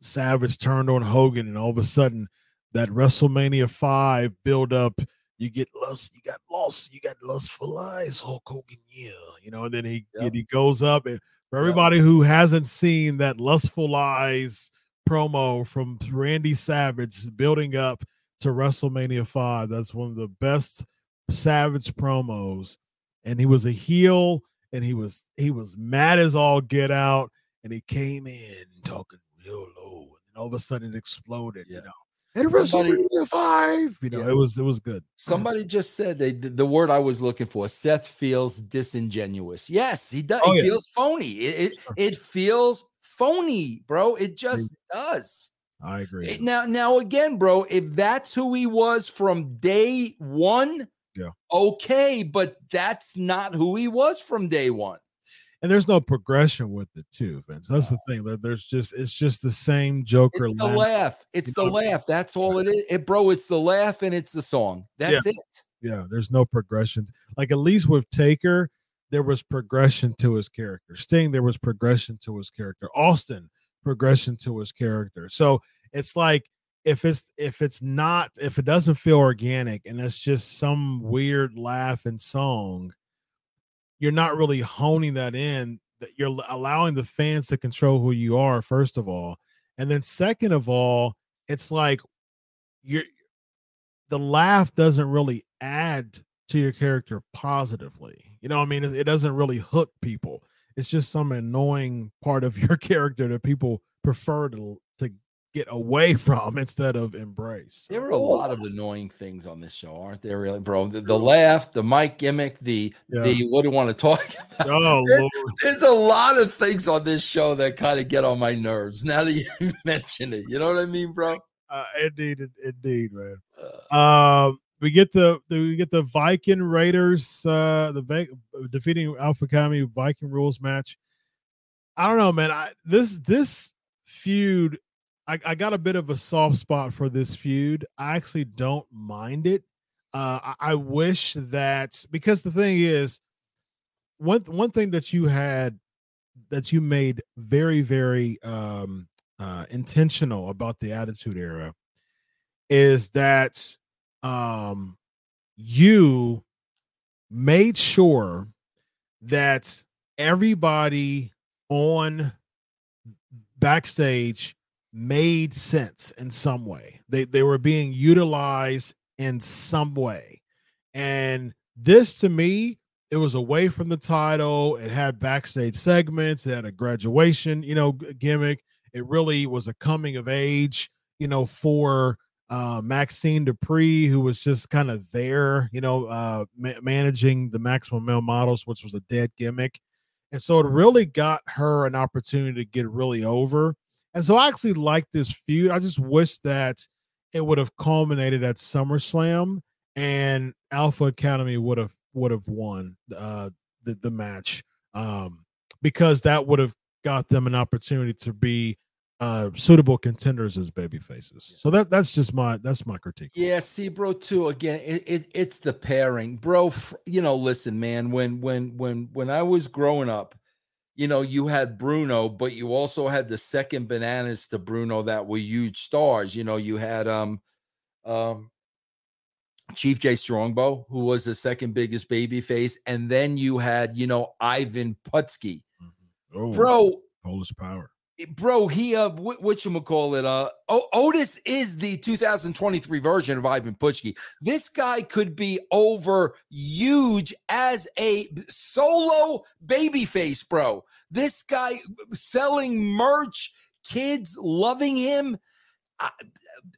Savage turned on Hogan, and all of a sudden that WrestleMania five build up. You get lust, you got lost, you got lustful eyes, Hulk Hogan, yeah, you know, and then he yep. he goes up and for everybody who hasn't seen that lustful eyes promo from Randy Savage building up to WrestleMania 5. That's one of the best Savage promos. And he was a heel and he was he was mad as all get out and he came in talking real low and all of a sudden it exploded, yeah. you know. And WrestleMania five. You know, Yeah. it was it was good. Somebody just said they the the word I was looking for. Seth feels disingenuous. Yes, he does. Oh, he yeah. feels phony. It, it it feels phony, bro. It just does. I agree. Now, now again, bro, if that's who he was from day one, Yeah. okay, but that's not who he was from day one. and there's no progression with it too, Vince. That's the thing. There's just it's just the same Joker. It's the laugh. laugh. It's the know, laugh. That's all it is. It, bro, it's the laugh and it's the song. That's it. Yeah, there's no progression. Like at least with Taker, there was progression to his character. Sting, there was progression to his character. Austin, progression to his character. So it's like if it's if it's not if it doesn't feel organic and it's just some weird laugh and song, you're not really honing that in. That you're allowing the fans to control who you are, first of all, and then second of all, it's like you're the laugh doesn't really add to your character positively. You know, what I mean, it, it doesn't really hook people. It's just some annoying part of your character that people prefer to to get away from instead of embrace. There are a lot of annoying things on this show, aren't there? Really, bro. The, the laugh, the mic gimmick, the Yeah. the what do you want to talk about? Oh There- Lord. There's a lot of things on this show that kind of get on my nerves. Now that you mention it, you know what I mean, bro? Uh, indeed, in- indeed, man. Uh, Um, we get the, we get the Viking Raiders uh the defeating Alpha Academy Viking rules match. I don't know, man. I this this feud, I, I got a bit of a soft spot for this feud. I actually don't mind it. Uh, I, I wish that because the thing is, one one thing that you had that you made very very um uh intentional about the Attitude Era is that um you made sure that everybody on backstage made sense in some way. They they were being utilized in some way. And this to me, it was away from the title. It had backstage segments, it had a graduation, you know, gimmick. It really was a coming of age, you know, for uh, Maxxine Dupri, who was just kind of there, you know, uh, ma- managing the maximum male models, which was a dead gimmick. And so it really got her an opportunity to get really over. And so I actually like this feud. I just wish that it would have culminated at SummerSlam and Alpha Academy would have would have won uh, the the match um, because that would have got them an opportunity to be uh, suitable contenders as baby faces. So that that's just my that's my critique. Yeah, see, bro, too. Again, it, it it's the pairing, bro. You know, listen, man. When when when when I was growing up, you know, you had Bruno, but you also had the second bananas to Bruno that were huge stars. You know, you had um um Chief Jay Strongbow, who was the second biggest baby face, and then you had you know Ivan Putski, Oh, bro. Polish power. It- bro, he uh, what what you call it? Uh, o- Otis is the 2023 version of Ivan Putski. This guy could be over huge as a solo babyface, bro. This guy selling merch, kids loving him. I,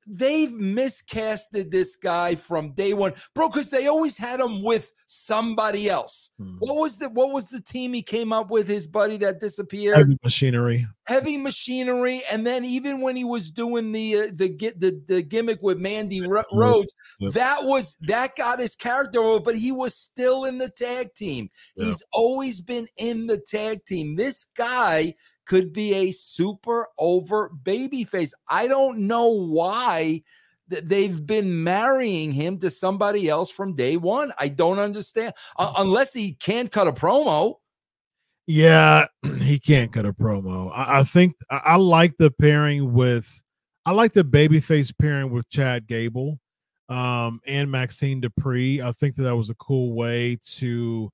they've miscasted this guy from day one, bro, because they always had him with somebody else. Mhm. What was the what was the team he came up with? His buddy that disappeared Heavy machinery. heavy machinery and then even when he was doing the uh, the gi- the the gimmick with Mandy Ro- Rose Yep. that was that got his character over but he was still in the tag team Yeah. he's always been in the tag team this guy could be a super over babyface i don't know why they've been marrying him to somebody else from day one. I don't understand Uh, unless he can't cut a promo. Yeah, he can't cut a promo. I, I think I, I like the pairing with I like the babyface pairing with Chad Gable um and Maxxine Dupri. I think that that was a cool way to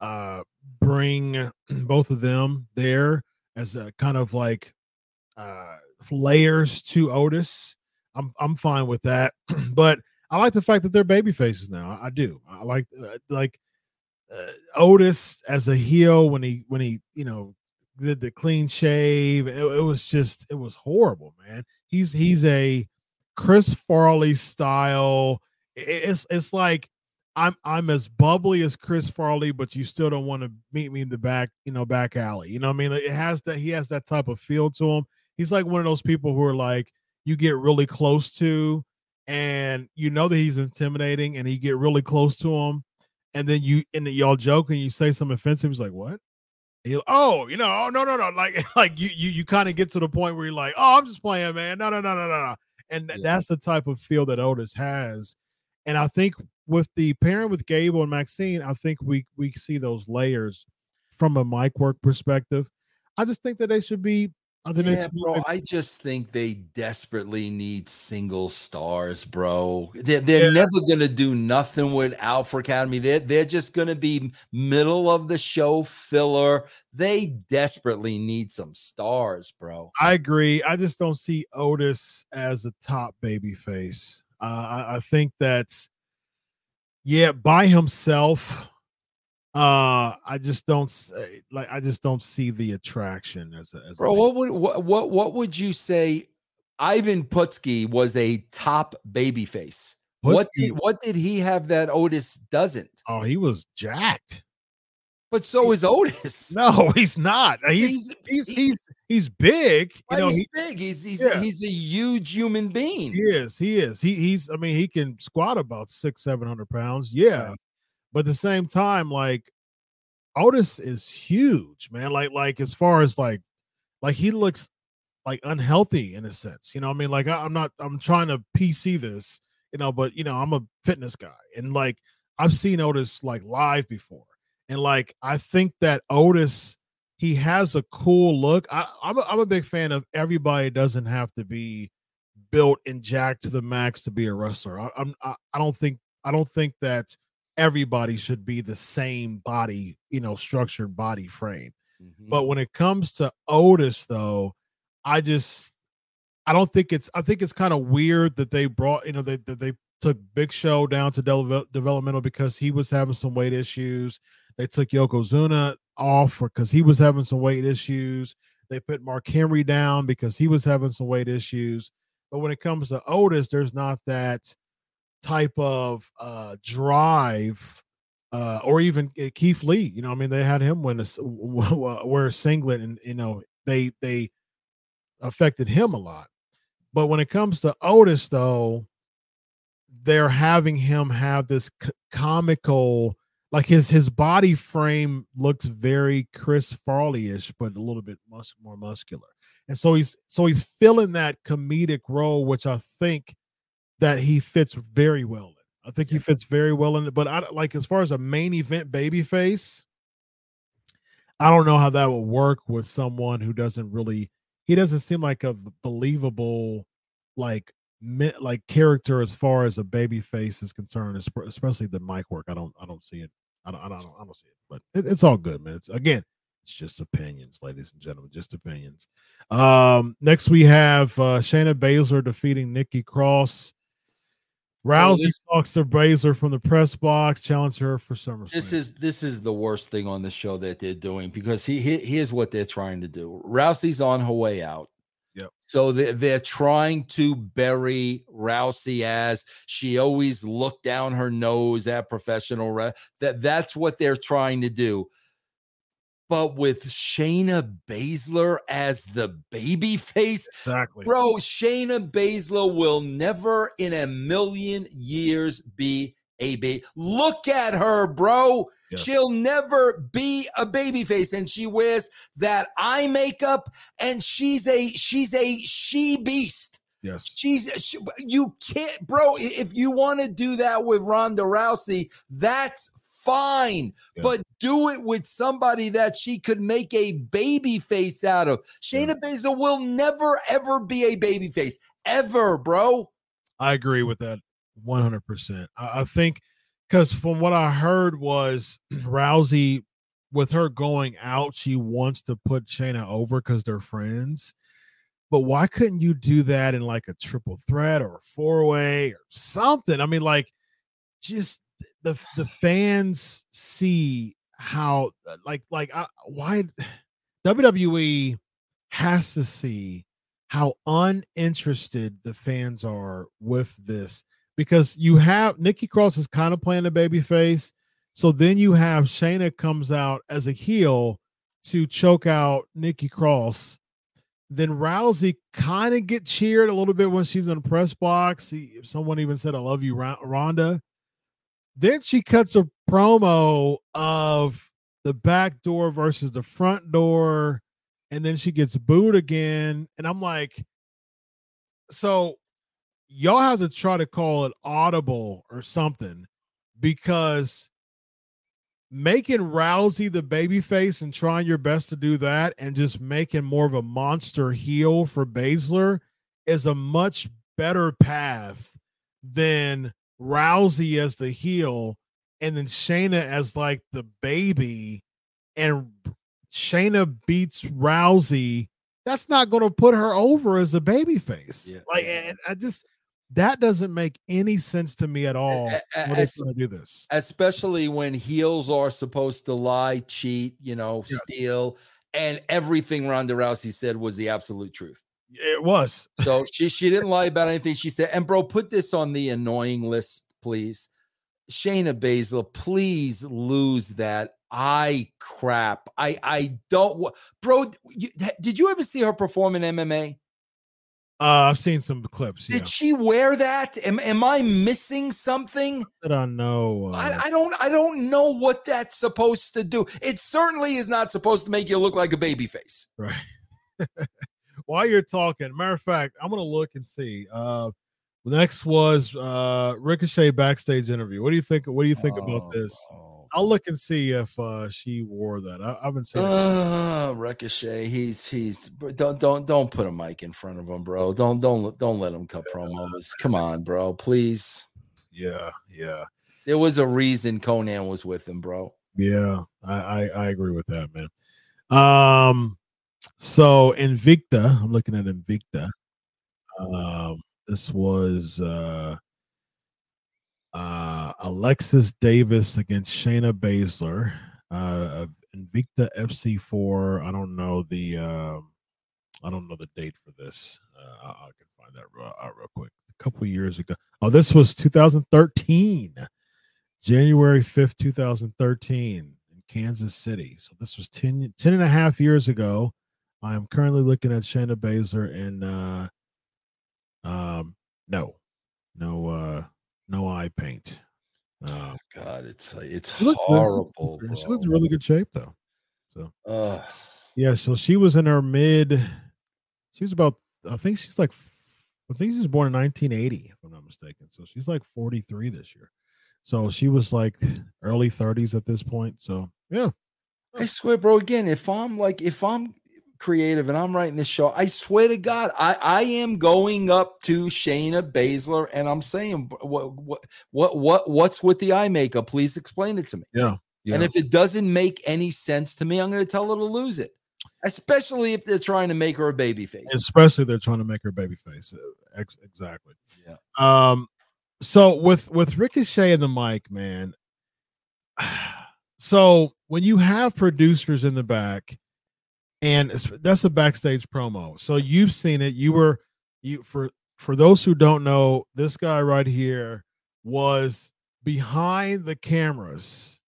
uh bring both of them there as a kind of like uh layers to Otis. I'm I'm fine with that. but I like the fact that they're baby faces now. I, I do. I like uh, like uh, Otis as a heel when he when he you know did the clean shave. It, it was just it was horrible, man. He's he's a Chris Farley style. It's it's like I'm I'm as bubbly as Chris Farley, but you still don't want to meet me in the back, you know, back alley. You know, what I mean, it has that he has that type of feel to him. He's like one of those people who are like you get really close to, and you know that he's intimidating, and you get really close to him, and then you and y'all joke and you say something offensive. He's like, "What?" He, oh, you know, oh no, no, no, like like you you you kind of get to the point where you're like, "Oh, I'm just playing, man." No, no, no, no, no, no. And yeah. that's the type of feel that Otis has. And I think with the pairing with Gable and Maxxine, I think we we see those layers from a mic work perspective. I just think that they should be. I think yeah, bro. I just think they desperately need single stars, bro. They're, they're yeah. never gonna do nothing with Alpha Academy. They're they're just gonna be middle of the show filler. They desperately need some stars, bro. I agree. I just don't see Otis as a top baby face. Uh, I, I think that's yeah, by himself, uh, I just don't like. I just don't see the attraction as a. As Bro, a what would what, what what would you say? Ivan Putski was a top baby face. What did what did he have that Otis doesn't? Oh, he was jacked. But so is Otis. No, he's not. Uh, he's he's he's he's, he's big. You know, he's he, big. He's he's yeah. he's a huge human being. He is. He is. He he's. I mean, he can squat about six seven hundred pounds. Yeah, but at the same time, like Otis is huge, man. Like like as far as like like he looks like unhealthy in a sense. You know, I mean, like I, I'm not. I'm trying to PC this. You know, but you know, I'm a fitness guy, and like I've seen Otis like live before and like I think that Otis, he has a cool look. I, I'm a, I'm a big fan of everybody doesn't have to be built and jacked to the max to be a wrestler. I, I'm I, I don't think I don't think that everybody should be the same body, you know, structured body frame. Mm-hmm. But when it comes to Otis, though, I just I don't think it's I think it's kind of weird that they brought you know they that they took Big Show down to de- developmental because he was having some weight issues. They took Yokozuna off because he was having some weight issues. They put Mark Henry down because he was having some weight issues. But when it comes to Otis, there's not that type of uh, drive, uh, or even uh, Keith Lee. You know, I mean, they had him win a wear a singlet, and you know they they affected him a lot. But when it comes to Otis, though, they're having him have this comical like his his body frame looks very Chris Farley-ish, but a little bit mus- more muscular. And so he's so he's filling that comedic role, which I think that he fits very well in. I think he fits very well in it. But I like as far as a main event baby face, I don't know how that would work with someone who doesn't really he doesn't seem like a believable like like character as far as a baby face is concerned, especially the mic work. I don't I don't see it I don't, I don't, I don't see it, but it, it's all good, man. It's again, it's just opinions, ladies and gentlemen, just opinions. Um, next we have uh Shayna Baszler defeating Nikki Cross. Rousey talks to Baszler from the press box, challenge her for SummerSlam. This is this is the worst thing on the show that they're doing because he, he here's what they're trying to do. Rousey's on her way out. Yep. So they're, they're trying to bury Rousey as she always looked down her nose at professional. Re- that that's what they're trying to do. But with Shayna Baszler as the baby face, exactly, bro, Shayna Baszler will never in a million years be a baby. Look at her, bro. Yes. She'll never be a baby face, and she wears that eye makeup, and she's a she's a she beast. Yes, she's she, you can't, bro. If you want to do that with Ronda Rousey, that's fine, yes. but do it with somebody that she could make a baby face out of. Shayna yeah. Baszler will never ever be a baby face ever, bro. I agree with that 100%. I, I think because from what I heard was Rousey, with her going out, she wants to put Shayna over because they're friends. But why couldn't you do that in like a triple threat or a four way or something? I mean, like, just the the fans see how uh, like like I, why WWE has to see how uninterested the fans are with this because you have Nikki Cross is kind of playing a baby face. So then you have Shayna comes out as a heel to choke out Nikki Cross. Then Rousey kind of get cheered a little bit when she's in the press box. He, someone even said, I love you, Ronda. Then she cuts a promo of the back door versus the front door. And then she gets booed again. And I'm like, so y'all have to try to call it audible or something because making Rousey the baby face and trying your best to do that and just making more of a monster heel for Baszler is a much better path than Rousey as the heel and then Shayna as like the baby and Shayna beats Rousey. That's not going to put her over as a baby face. Yeah. Like, and I just that doesn't make any sense to me at all. As, going to do this, especially when heels are supposed to lie, cheat, you know, yes. steal, and everything Ronda Rousey said was the absolute truth. It was. so she she didn't lie about anything she said. And bro, put this on the annoying list, please. Shayna Baszler, please lose that I crap. I I don't, bro. You, did you ever see her perform in MMA? Uh, I've seen some clips. Did she wear that? Am, am I missing something? I don't know. Uh, I, I don't I don't know what that's supposed to do. It certainly is not supposed to make you look like a baby face. Right. While you're talking, matter of fact, I'm gonna look and see. Uh next was uh Ricochet backstage interview. What do you think? What do you think oh, about this? Oh. I'll look and see if uh, she wore that. I, I haven't seen. Uh, Ricochet, he's he's don't don't don't put a mic in front of him, bro. Don't don't don't let him cut promos. Come on, bro, please. Yeah, yeah. There was a reason Conan was with him, bro. Yeah, I I, I agree with that, man. Um, so Invicta, I'm looking at Invicta. Um, this was uh uh, Alexis Davis against Shayna Baszler uh, of Invicta FC4. I don't know the uh, I don't know the date for this. Uh, I, I can find that real, uh, real quick. A couple years ago. Oh, this was 2013, January 5th, 2013 in Kansas City. So this was 10, 10 and a half years ago. I am currently looking at Shayna Baszler and uh, um, no, no, uh, no eye paint. Oh God, it's it's horrible. She looks in really good shape though. So uh, yeah, so she was in her mid. She was about. I think she's like. I think she was born in 1980, if I'm not mistaken. So she's like 43 this year. So she was like early 30s at this point. So yeah. I swear, bro. Again, if I'm like, if I'm creative and I'm writing this show, I swear to God, I, I am going up to Shayna Baszler and I'm saying, what, what, what, what, what's with the eye makeup? Please explain it to me. Yeah. yeah. And if it doesn't make any sense to me, I'm going to tell her to lose it. Especially if they're trying to make her a baby face. Especially they're trying to make her a baby face. Uh, ex- exactly. Yeah. Um. So with with Ricochet and the mic, man. So when you have producers in the back and that's a backstage promo. So you've seen it. You were you for for those who don't know, this guy right here was behind the cameras.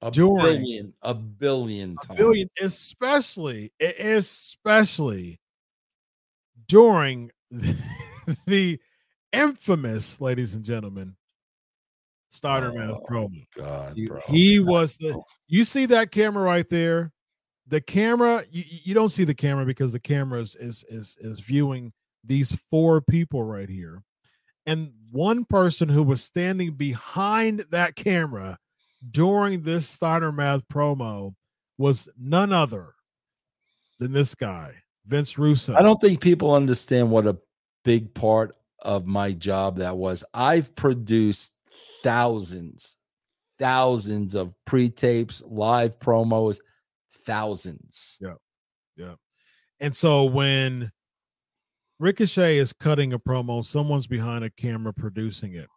A during, billion, a billion, a billion, especially, especially during the, the infamous, ladies and gentlemen, Man oh, promo. God, he, he was the. You see that camera right there? The camera you, you don't see the camera because the camera is, is is is viewing these four people right here and one person who was standing behind that camera during this Steiner Math promo was none other than this guy, Vince Russo. I don't think people understand what a big part of my job that was. I've produced thousands, thousands of pre tapes, live promos thousands. Yeah. Yeah. And so when Ricochet is cutting a promo, someone's behind a camera producing it.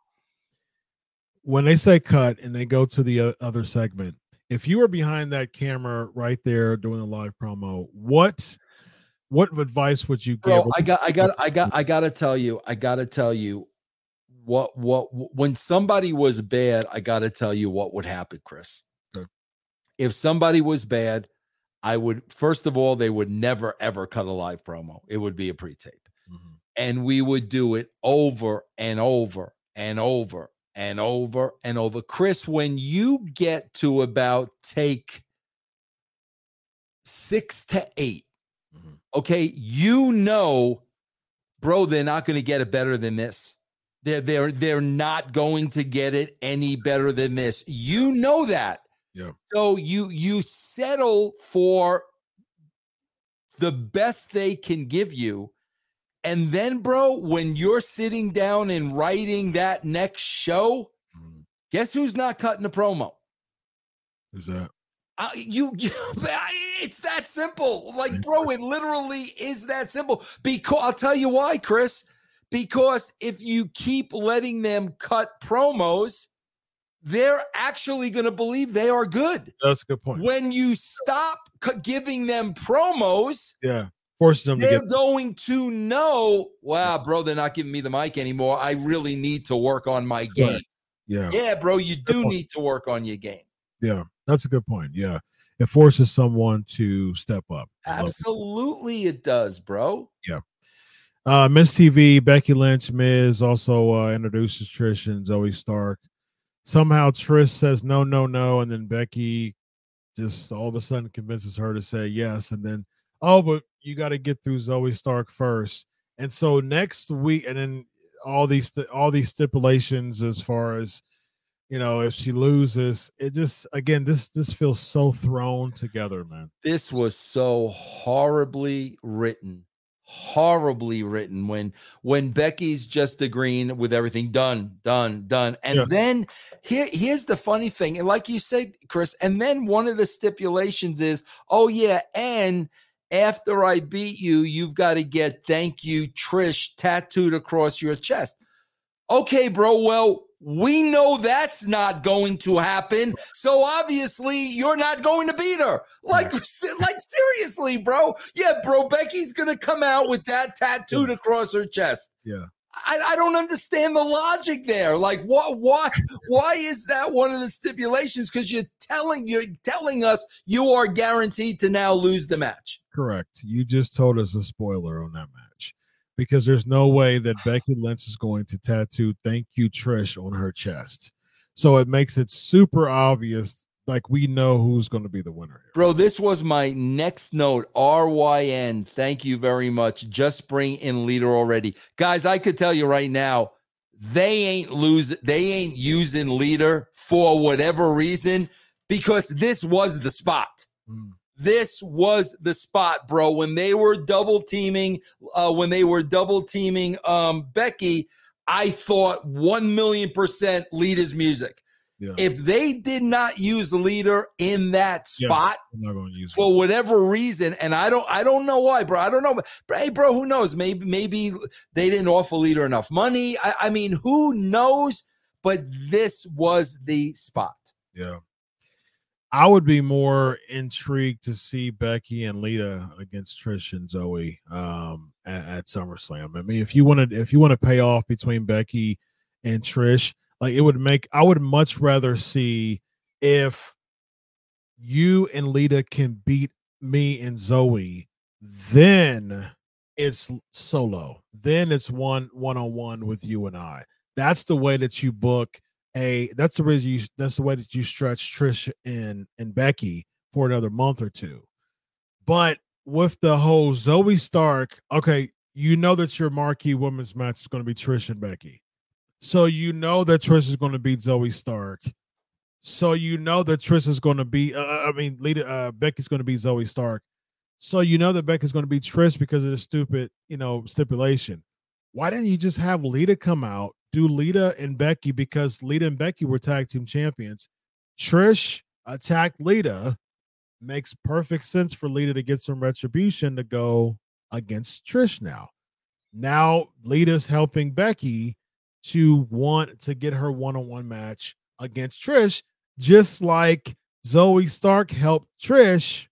When they say cut and they go to the other segment, if you were behind that camera right there doing a live promo, what what advice would you give? Bro, I got, I got, I got, I got to tell you, I got to tell you, what, what, when somebody was bad, I got to tell you what would happen, Chris. Okay. If somebody was bad, I would first of all, they would never ever cut a live promo. It would be a pre-tape, Mhm. and we would do it over and over and over and over and over. Chris, when you get to about take six to 8 Mhm. okay, you know, bro, they're not going to get it better than this. They're they're they're not going to get it any better than this. You know that. Yeah. So you you settle for the best they can give you. And then, bro, when you're sitting down and writing that next show, Mhm. guess who's not cutting the promo? Who's that? Uh, you, you, it's that simple. Like, bro, it literally is that simple. Because I'll tell you why, Chris. Because if you keep letting them cut promos, they're actually going to believe they are good. That's a good point. When you stop giving them promos, yeah, forces them to they're get. going to know, wow, bro, they're not giving me the mic anymore. I really need to work on my game. Yeah, Yeah, bro, you do point. need to work on your game. yeah, that's a good point. Yeah, it forces someone to step up. Absolutely, it does, bro. Yeah. Uh, Miz TV, Becky Lynch, Miz also uh, introduces Trish and Zoe Stark. Somehow Trish says no, no, no, and then Becky just all of a sudden convinces her to say yes, and then oh, but you got to get through Zoe Stark first. And so next week, and then all these all these stipulations as far as you know, if she loses, it just again this this feels so thrown together, man. This was so horribly written, horribly written. When when Becky's just agreeing with everything, done, done, done, and Yeah. then here here's the funny thing, and like you said, Chris, and then one of the stipulations is, oh yeah, and after I beat you, you've got to get thank you, Trish, tattooed across your chest. Okay, bro. Well, we know that's not going to happen. So obviously, you're not going to beat her. Like, se- like seriously, bro. Yeah, bro. Becky's gonna come out with that tattooed across her chest. Yeah. I, I don't understand the logic there. Like, what? Why? Why is that one of the stipulations? Because you're telling you're telling us you are guaranteed to now lose the match. Correct. You just told us a spoiler on that match because there's no way that Becky Lynch is going to tattoo "Thank You Trish" on her chest. So it makes it super obvious, like we know who's going to be the winner here. Bro, this was my next note. RYN. Thank you very much. Just bring in Lita already. Guys, I could tell you right now, they ain't lose they ain't using Lita for whatever reason because this was the spot. Mm. This was the spot, bro. When they were double teaming, uh, when they were double teaming um Becky, I thought 1 million percent Lita's music. Yeah, If they did not use Lita in that spot, I'm not going to use. for whatever reason, and I don't I don't know why, bro. I don't know. But hey, bro, who knows? Maybe maybe they didn't offer leader enough money. I, I mean, who knows? But this was the spot. Yeah. I would be more intrigued to see Becky and Lita against Trish and Zoe um, at, at SummerSlam. I mean, if you want to, if you want to pay off between Becky and Trish, like it would make. I would much rather see if you and Lita can beat me and Zoe, then it's solo. Then it's one one on one with you and I. That's the way that you book a that's the reason you that's the way that you stretch Trish and and Becky for another month or two. But with the whole Zoe Stark, okay, you know that your marquee women's match is going to be Trish and Becky. So you know that Trish is going to beat Zoe Stark. So you know that Trish is going to be uh, I mean Lita uh, Becky's going to be Zoe Stark. So you know that Becky's going to be Trish because of the stupid, you know, stipulation. Why didn't you just have Lita come out, do Lita and Becky because Lita and Becky were tag team champions? Trish attacked Lita. Makes perfect sense for Lita to get some retribution to go against Trish now. Now Lita's helping Becky to want to get her one-on-one match against Trish, just like Zoe Stark helped Trish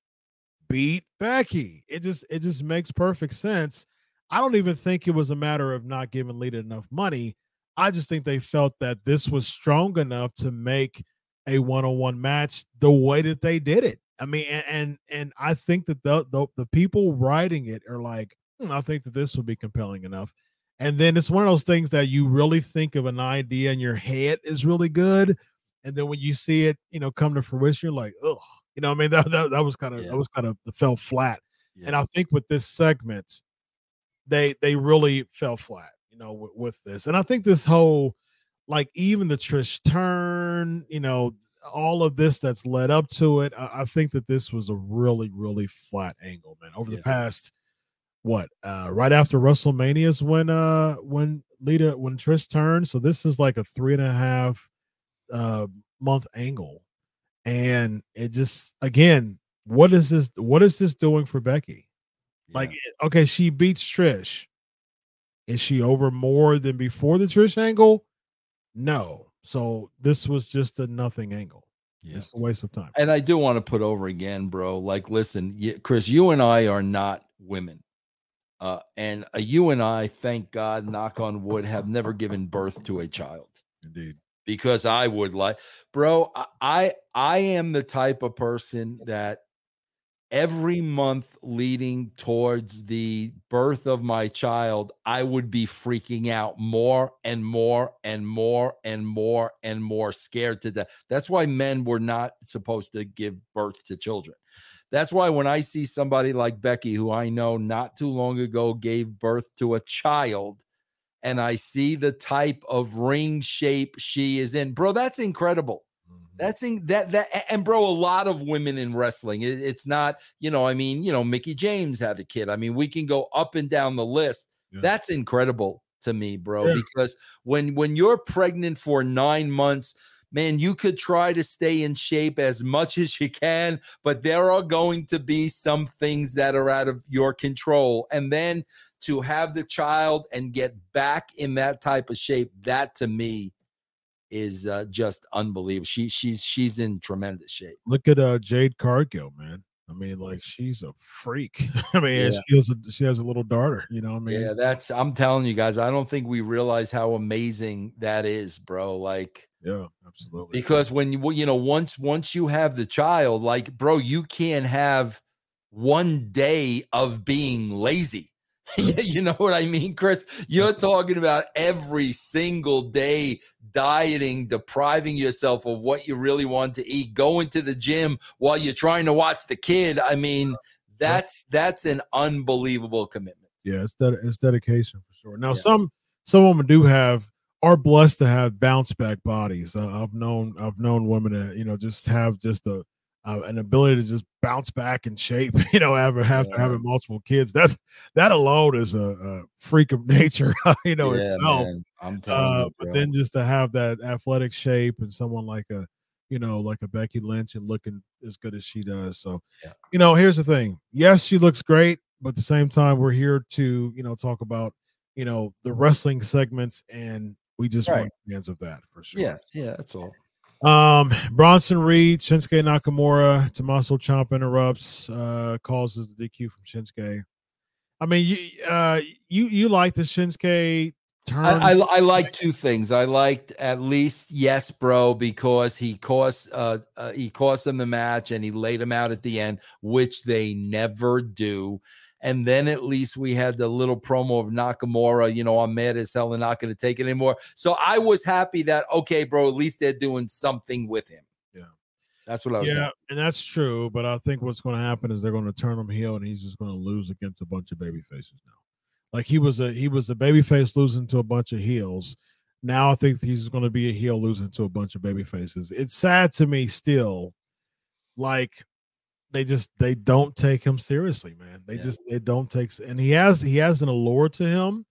beat Becky. It just it just makes perfect sense. I don't even think it was a matter of not giving Lita enough money. I just think they felt that this was strong enough to make a one-on-one match the way that they did it. I mean, and and, and I think that the, the the people writing it are like, hmm, I think that this would be compelling enough. And then it's one of those things that you really think of an idea in your head is really good, and then when you see it, you know, come to fruition, you're like, ugh, you know, I mean, that that, that was kind of Yeah. that was kind of fell flat. Yeah. And I think with this segment, they they really fell flat, know, with, with this. And I think this whole, like, even the Trish turn, you know, all of this that's led up to it, I, I think that this was a really really flat angle, man. Over Yeah. the past, what, uh, right after WrestleMania is when uh when Lita when Trish turned, so this is like a three and a half uh month angle, and it just again, what is this? What is this doing for Becky? Like, okay, she beats Trish. Is she over more than before the Trish angle? No. So this was just a nothing angle. Yeah. It's a waste of time. And I do want to put over again, bro. Like, listen, y- Chris, you and I are not women. Uh, and uh, you and I, thank God, knock on wood, have never given birth to a child Indeed. because I would like, bro. I, I I am the type of person that every month leading towards the birth of my child, I would be freaking out more and more and more and more and more scared to death. That's why men were not supposed to give birth to children. That's why when I see somebody like Becky, who I know not too long ago gave birth to a child, and I see the type of ring shape she is in, bro, that's incredible. That's in, that that and bro, a lot of women in wrestling. It- it's not, you know, I mean, you know, Mickie James had a kid. I mean, we can go up and down the list. Yeah. That's incredible to me, bro. Yeah. Because when when you're pregnant for nine months, man, you could try to stay in shape as much as you can, but there are going to be some things that are out of your control. And then to have the child and get back in that type of shape, that to me is uh, just unbelievable. She she's she's in tremendous shape. Look at uh Jade Cargill, man. I mean, like she's a freak. I mean, Yeah. she has a she has a little daughter. You know, what I mean, yeah, that's I'm telling you guys, I don't think we realize how amazing that is, bro. Like yeah, absolutely. because when you you know once once you have the child, like bro, you can't have one day of being lazy. you know what I mean, Chris? You're talking about every single day dieting, depriving yourself of what you really want to eat, going to the gym while you're trying to watch the kid. I mean, that's that's an unbelievable commitment. yeah, it's that it's dedication for sure. Now, Yeah. some some women do have are blessed to have bounce back bodies. Uh, I've known I've known women that you know just have just a uh, an ability to just bounce back in shape. You know, after after Yeah. having multiple kids. That's that alone is a, a freak of nature. you know Yeah, itself. man, I'm telling Uh, you, but then just to have that athletic shape and someone like a you know like a Becky Lynch and looking as good as she does. So Yeah. you know, here's the thing. Yes, she looks great, but at the same time, we're here to you know talk about you know the wrestling segments, and we just Right. want fans of that for sure. yeah, yeah, that's all. Um, Bronson Reed, Shinsuke Nakamura, Tommaso Ciampa interrupts, uh, causes the DQ from Shinsuke. I mean, you uh, you you like the Shinsuke turn? I, I, I like two things. I liked at least yes, bro, because he cost uh, uh he cost them the match and he laid him out at the end, which they never do. And then at least we had the little promo of Nakamura. You know, I'm mad as hell and not going to take it anymore. So I was happy that okay, bro. At least they're doing something with him. Yeah. that's what I was. yeah, saying. and that's true. But I think what's going to happen is they're going to turn him heel, and he's just going to lose against a bunch of baby faces now. Like he was a he was a baby face losing to a bunch of heels. Now I think he's going to be a heel losing to a bunch of baby faces. It's sad to me still, like they just they don't take him seriously, man. They Yeah. just they don't take and he has he has an allure to him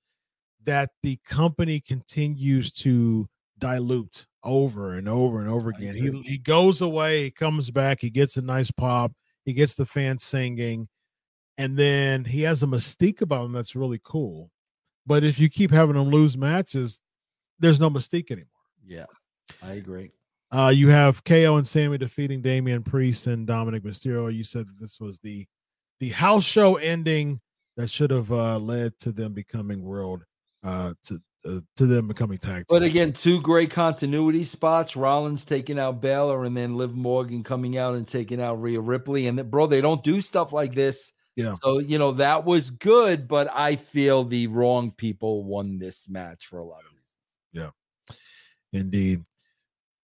that the company continues to dilute over and over and over again. He he goes away, he comes back, he gets a nice pop, he gets the fans singing, and then he has a mystique about him that's really cool. But if you keep having him lose matches, there's no mystique anymore. Yeah, I agree. Uh, you have KO and Sami defeating Damian Priest and Dominik Mysterio. You said that this was the the house show ending that should have uh, led to them becoming world uh, to uh, to them becoming tag. Team. But again, two great continuity spots: Rollins taking out Balor, and then Liv Morgan coming out and taking out Rhea Ripley. And bro, they don't do stuff like this. Yeah. So you know that was good, but I feel the wrong people won this match for a lot of reasons. Yeah, indeed.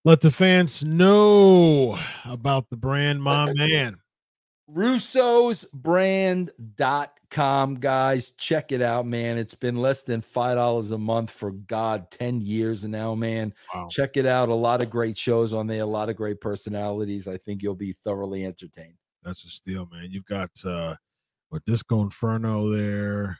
Let the fans know about the brand, my man. Russo's brand.com, guys. Check it out, man. It's been less than $5 a month for God, 10 years now, man. Wow. Check it out. A lot of great shows on there, a lot of great personalities. I think you'll be thoroughly entertained. That's a steal, man. You've got uh with Disco Inferno there.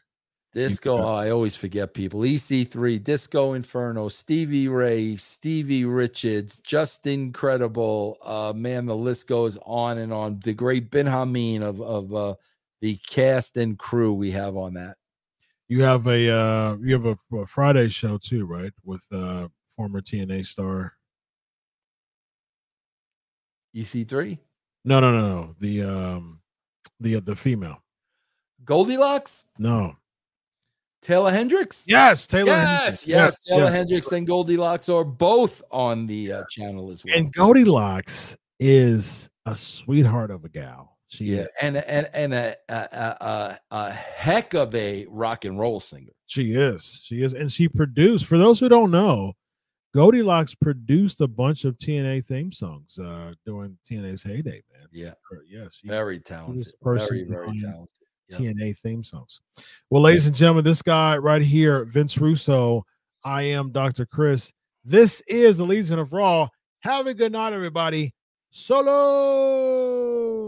Disco, oh, I always forget people. EC3, Disco Inferno, Stevie Ray, Stevie Richards, just incredible. Uh, man, the list goes on and on. The great Ben Hameen of of uh, the cast and crew we have on that. You have a uh, you have a, a Friday show too, right? With uh, former TNA star EC3. No, no, no, no. The um, the uh, the female Goldilocks. No, Taylor Hendricks? Yes, Taylor. Yes, Hendricks. yes. Taylor yes. Hendricks and Goldilocks are both on the uh, channel as well. And Goldilocks is a sweetheart of a gal. She yeah, is. and and and a, a a a heck of a rock and roll singer. She is. She is. And she produced, for those who don't know, Goldilocks produced a bunch of TNA theme songs uh during TNA's heyday, man. Yeah, Yes. she- very talented. person Very very talented. Yep. TNA theme songs. Well, ladies and gentlemen, this guy right here, Vince Russo, I am Dr. Chris. This is the Legion of Raw. Have a good night, everybody. Solo.